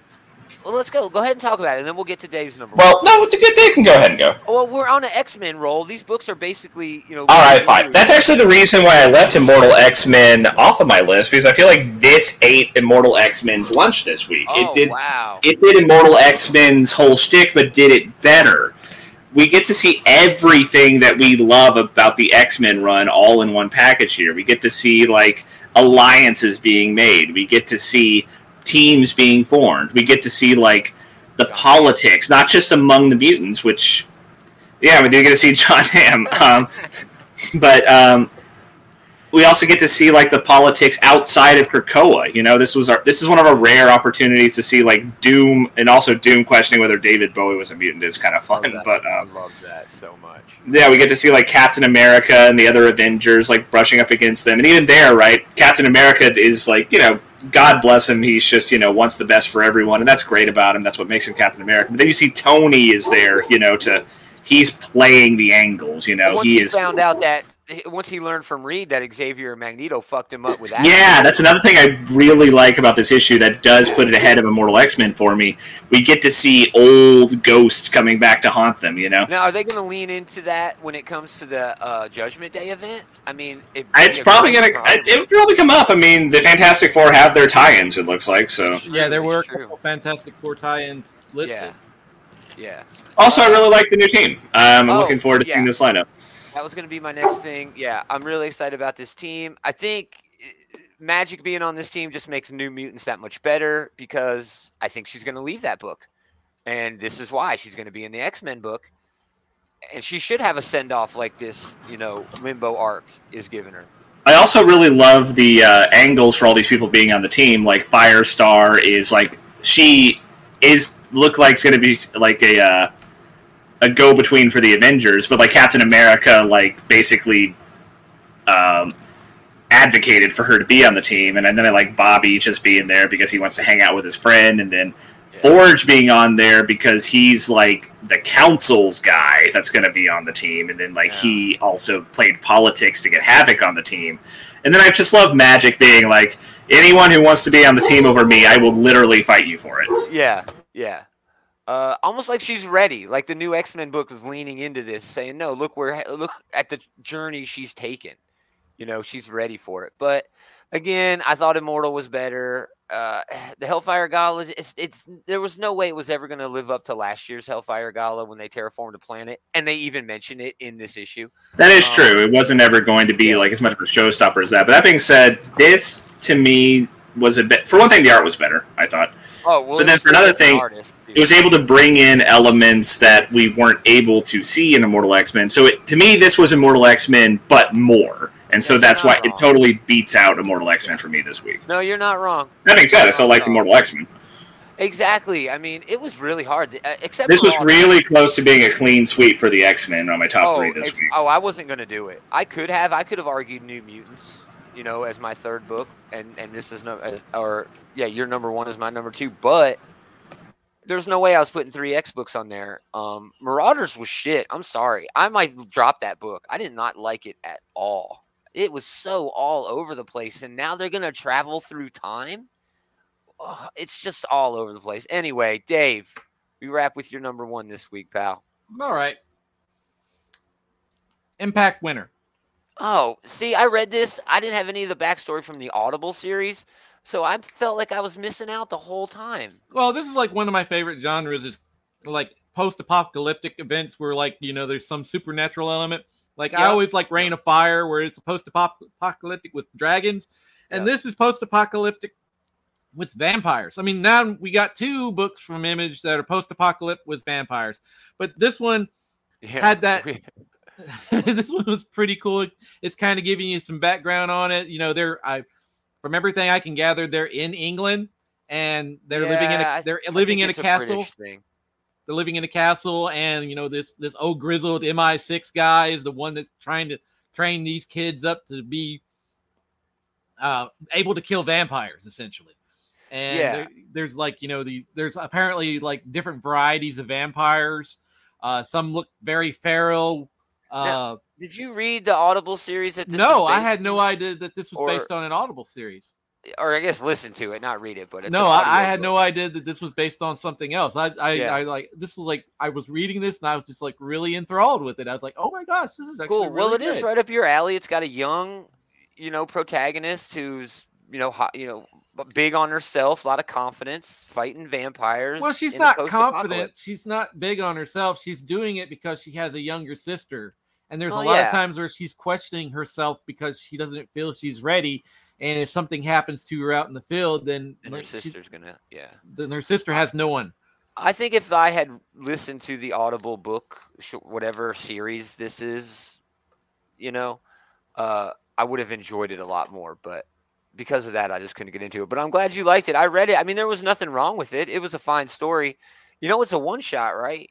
Speaker 1: Well, let's go. Go ahead and talk about it, and then we'll get to Dave's number. one.
Speaker 2: Well, no, it's a good day. You can go ahead and go.
Speaker 1: Well, we're on an X Men roll. These books are basically, you know.
Speaker 2: All right, fine. That's actually the reason why I left Immortal X Men off of my list because I feel like this ate Immortal X Men's lunch this week.
Speaker 1: Oh
Speaker 2: it did.
Speaker 1: wow.
Speaker 2: It did Immortal X Men's whole shtick, but did it better. We get to see everything that we love about the X Men run all in one package here. We get to see like alliances being made. We get to see teams being formed. We get to see like the politics, not just among the mutants, which yeah, we do get to see John Hamm. Um, but um, we also get to see like the politics outside of Krakoa. You know, this was our this is one of our rare opportunities to see like Doom and also Doom questioning whether David Bowie was a mutant is kind of fun.
Speaker 1: Love that.
Speaker 2: But
Speaker 1: I
Speaker 2: um,
Speaker 1: love that so much.
Speaker 2: yeah, we get to see like Captain America and the other Avengers like brushing up against them, and even there, right? Captain America is like you know. God bless him. He's just, you know, wants the best for everyone, and that's great about him. That's what makes him Captain America. But then you see Tony is there, you know, to he's playing the angles. You know,
Speaker 1: Once
Speaker 2: he
Speaker 1: you
Speaker 2: is
Speaker 1: found out that he- once he learned from Reed that Xavier and Magneto fucked him up with that.
Speaker 2: Yeah, that's another thing I really like about this issue that does put it ahead of Immortal X Men for me. We get to see old ghosts coming back to haunt them. You know,
Speaker 1: Now, are they going to lean into that when it comes to the uh, Judgment Day event? I mean, it,
Speaker 2: it's probably gonna it would probably come up. I mean, the Fantastic Four have their tie-ins. It looks like so.
Speaker 3: Yeah, there were a couple Fantastic Four tie-ins listed.
Speaker 1: Yeah. Yeah.
Speaker 2: Also, I really like the new team. Um, I'm
Speaker 1: Oh,
Speaker 2: looking forward to
Speaker 1: yeah.
Speaker 2: seeing this lineup.
Speaker 1: That was going to be my next thing. Yeah, I'm really excited about this team. I think uh, Magik being on this team just makes New Mutants that much better because I think she's going to leave that book. And this is why she's going to be in the X Men book. And she should have a send off like this, you know, limbo arc is given her.
Speaker 2: I also really love the uh, angles for all these people being on the team. Like Firestar is like she is look like it's going to be like a uh, a go between for the Avengers, but like Captain America, like basically um, advocated for her to be on the team, and then I like Bobby just being there because he wants to hang out with his friend, and then Forge being on there because he's like the council's guy that's going to be on the team, and then like
Speaker 1: Yeah.
Speaker 2: he also played politics to get Havoc on the team, and then I just love Magik being like anyone who wants to be on the team over me, I will literally fight you for it.
Speaker 1: Yeah, yeah. Uh, almost like she's ready. Like the new X Men book is leaning into this, saying, "No, look, we're look at the journey she's taken. You know, she's ready for it." But again, I thought Immortal was better. Uh, the Hellfire Gala, it's, it's there was no way it was ever going to live up to last year's Hellfire Gala when they terraformed a planet, and they even mention it in this issue.
Speaker 2: That is
Speaker 1: Um,
Speaker 2: true. It wasn't ever going to be like as much of a showstopper as that. But that being said, this to me was a bit. For one thing, the art was better. I thought
Speaker 1: Oh, well,
Speaker 2: But then for another thing,
Speaker 1: artist.
Speaker 2: It was able to bring in elements that we weren't able to see in Immortal X Men. So it, to me, this was Immortal X Men, but more. And so that's why it totally beats out Immortal X Men for me this week.
Speaker 1: no, you're not wrong.
Speaker 2: That being said, I still like. Immortal X Men.
Speaker 1: Exactly. I mean, it was really hard, uh, except
Speaker 2: This was
Speaker 1: all-
Speaker 2: really close to being a clean sweep for the X Men on my top
Speaker 1: oh,
Speaker 2: three this week.
Speaker 1: oh, I wasn't going to do it. I could have. I could have argued New Mutants, you know, as my third book, and and this is no, as, or yeah, your number one is my number two. But there's no way I was putting three X books on there. Um, Marauders was shit. I'm sorry. I might drop that book. I did not like it at all. It was so all over the place, and now they're gonna travel through time. Oh, it's just all over the place. Anyway, Dave, we wrap with your number one this week, pal.
Speaker 3: All right. Impact Winter.
Speaker 1: Oh, see, I read this. I didn't have any of the backstory from the Audible series, so I felt like I was missing out the whole time.
Speaker 3: Well, this is like one of my favorite genres is like post-apocalyptic events where like, you know, there's some supernatural element. Like I always like Reign of Fire where it's post-apocalyptic with dragons. And
Speaker 1: Yeah.
Speaker 3: this is post-apocalyptic with vampires. I mean, now we got two books from Image that are post-apocalyptic with vampires. But this one
Speaker 1: Yeah.
Speaker 3: Had that- this one was pretty cool. It's kind of giving you some background on it. You know, they're I from everything I can gather, they're in England and they're living in
Speaker 1: Yeah,
Speaker 3: a they're
Speaker 1: I
Speaker 3: living in a castle.
Speaker 1: Thing.
Speaker 3: they're living in a castle, and you know this this old grizzled MI6 guy is the one that's trying to train these kids up to be uh, able to kill vampires, essentially. And
Speaker 1: Yeah.
Speaker 3: there- there's like you know the there's apparently like different varieties of vampires. Uh, some look very feral. Uh,
Speaker 1: Now, Did you read the Audible series that this
Speaker 3: no, I had no idea that this was
Speaker 1: or-
Speaker 3: based on an Audible series.
Speaker 1: or I guess listen to it, not read it, but it's
Speaker 3: no, I, I had
Speaker 1: book.
Speaker 3: no idea that this was based on something else. I, I,
Speaker 1: Yeah.
Speaker 3: I like this was like I was reading this and I was just like really enthralled with it. I was like, oh my gosh, this is actually
Speaker 1: Cool. well,
Speaker 3: really
Speaker 1: it is
Speaker 3: good.
Speaker 1: right up your alley. It's got a young, you know, protagonist who's you know, hot, you know, big on herself, a lot of confidence, fighting vampires.
Speaker 3: Well, she's not confident. She's not big on herself. She's doing it because she has a younger sister. And there's
Speaker 1: Well,
Speaker 3: a lot
Speaker 1: yeah.
Speaker 3: of times where she's questioning herself because she doesn't feel she's ready. And if something happens to her out in the field, then
Speaker 1: And her
Speaker 3: like, she-
Speaker 1: sister's gonna, yeah.
Speaker 3: then her sister has no one.
Speaker 1: I think if I had listened to the Audible book, whatever series this is, you know, uh, I would have enjoyed it a lot more. But because of that, I just couldn't get into it. But I'm glad you liked it. I read it. I mean, there was nothing wrong with it. It was a fine story. You know, it's a one shot, right?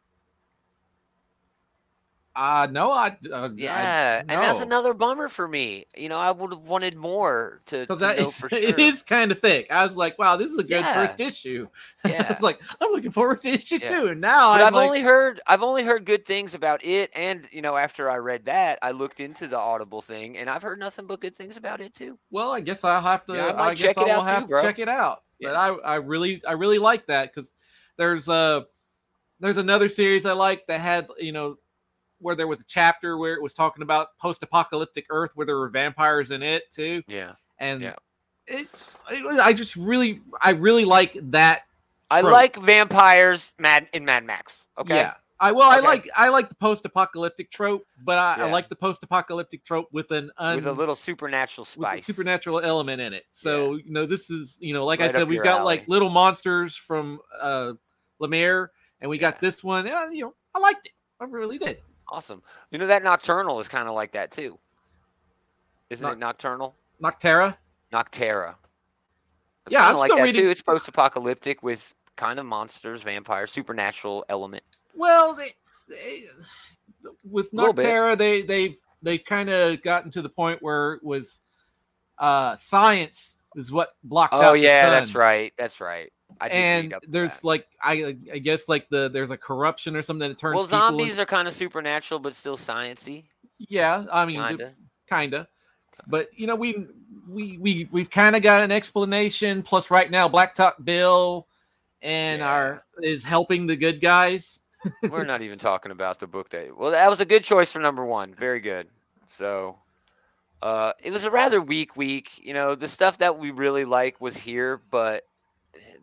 Speaker 3: Uh no, I uh,
Speaker 1: Yeah, and that's another bummer for me. You know, I would have wanted more to,
Speaker 3: because that is,
Speaker 1: sure.
Speaker 3: it is kind of thick. I was like, wow, this is a good
Speaker 1: Yeah.
Speaker 3: first issue. I
Speaker 1: Yeah.
Speaker 3: was like, I'm looking forward to issue
Speaker 1: Yeah.
Speaker 3: two. And now I'm
Speaker 1: I've
Speaker 3: like,
Speaker 1: only heard I've only heard good things about it, and you know, after I read that, I looked into the Audible thing, and I've heard nothing but good things about it too.
Speaker 3: well, I guess I'll have to.
Speaker 1: Yeah, I
Speaker 3: I guess
Speaker 1: check it
Speaker 3: I will have
Speaker 1: too,
Speaker 3: to check it out. But
Speaker 1: Yeah.
Speaker 3: I, I really, I really like that because there's a there's another series I like that had you know where there was a chapter where it was talking about post-apocalyptic Earth where there were vampires in it too,
Speaker 1: Yeah,
Speaker 3: and
Speaker 1: Yeah.
Speaker 3: it's it I just really I really like that.
Speaker 1: I
Speaker 3: trope.
Speaker 1: like vampires, Mad in Mad Max. Okay,
Speaker 3: Yeah. I well, I like I like the post-apocalyptic trope, but I, I like the post-apocalyptic trope with an un,
Speaker 1: with a little supernatural
Speaker 3: with a
Speaker 1: spice.
Speaker 3: supernatural element in it. So you know, this is you know, like I said, we've got
Speaker 1: alley.
Speaker 3: like little monsters from uh Lemire, and we got this one. Yeah, you know, I liked it. I really did.
Speaker 1: Awesome. You know that Nocturnal is kind of like that too. Isn't it Nocturnal?
Speaker 3: Nocterra.
Speaker 1: Nocterra. It's
Speaker 3: Yeah, I'm
Speaker 1: like
Speaker 3: still
Speaker 1: that
Speaker 3: reading-
Speaker 1: too. It's post-apocalyptic with kind of monsters, vampires, supernatural element.
Speaker 3: Well, they, they with Nocterra, they they they kind of gotten to the point where it was uh science is what blocked
Speaker 1: Oh yeah, that's right. That's right. I
Speaker 3: and there's
Speaker 1: that.
Speaker 3: like I I guess like the there's a corruption or something that turns
Speaker 1: well, zombies
Speaker 3: in-
Speaker 1: are kind of supernatural, but still sciency,
Speaker 3: yeah I mean
Speaker 1: kind of.
Speaker 3: kind of but you know we we we we've kind of got an explanation plus right now Blacktop Bill and
Speaker 1: Yeah.
Speaker 3: our is helping the good guys
Speaker 1: We're not even talking about the book that. Well, that was a good choice for number one. Very good. So, uh, it was a rather weak week. You know, the stuff that we really like was here, but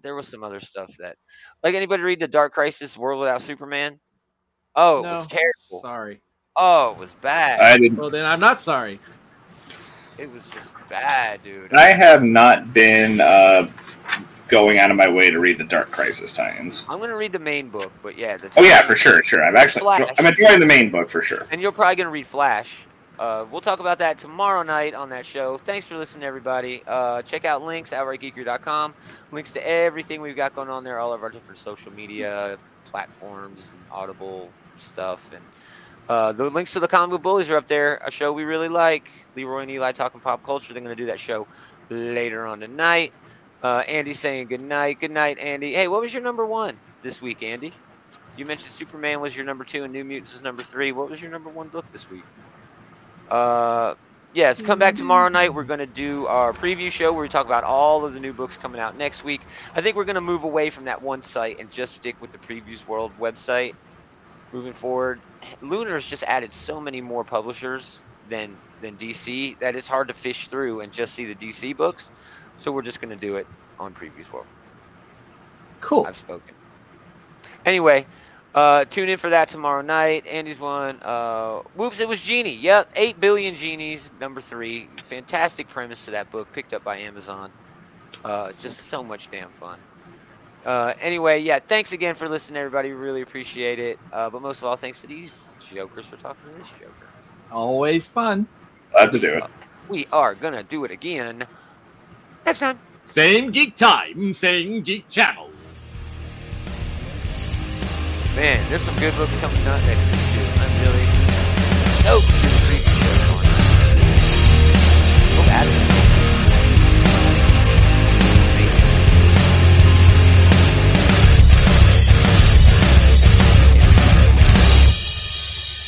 Speaker 1: there was some other stuff that, like, anybody read the Dark Crisis World Without Superman? Oh, it was terrible.
Speaker 3: sorry
Speaker 1: Oh, it was bad.
Speaker 2: I didn't.
Speaker 3: well then I'm not sorry
Speaker 1: It was just bad, dude.
Speaker 2: I have not been uh, going out of my way to read the Dark Crisis tie-ins.
Speaker 1: I'm gonna read the main book, but yeah. The
Speaker 2: Oh yeah, for sure, sure. I'm actually
Speaker 1: Flash.
Speaker 2: I'm enjoying the main book for sure.
Speaker 1: And you're probably going to read Flash. Uh, we'll talk about that tomorrow night on that show. Thanks for listening, everybody. Uh, check out links, outrightgeekery.com. Links to everything we've got going on there, all of our different social media platforms, and Audible stuff. And uh, the links to the Comic Book Bullies are up there, a show we really like. Leroy and Eli talking pop culture. They're going to do that show later on tonight. Uh, Andy's saying good night. Good night, Andy. Hey, what was your number one this week, Andy? You mentioned Superman was your number two and New Mutants was number three. What was your number one book this week? Uh, yes, come back tomorrow night. We're going to do our preview show where we talk about all of the new books coming out next week. I think we're going to move away from that one site and just stick with the Previews World website moving forward. Lunar's just added so many more publishers than than DC that it's hard to fish through and just see the DC books. So we're just going to do it on Previews World.
Speaker 3: cool
Speaker 1: I've spoken. Anyway, uh, tune in for that tomorrow night. Andy's one. Uh, whoops, it was Genie. Yep, 8 billion genies, number three. Fantastic premise to that book, picked up by Amazon. Uh, just so much damn fun. Uh, anyway, yeah, thanks again for listening, everybody. Really appreciate it. Uh, but most of all, thanks to these jokers for talking to this joker.
Speaker 3: always fun
Speaker 2: Glad to do it.
Speaker 1: We are going to do it again next time.
Speaker 3: same geek time same geek channel
Speaker 1: Man, there's some good books coming out next week, too. I'm really stoked to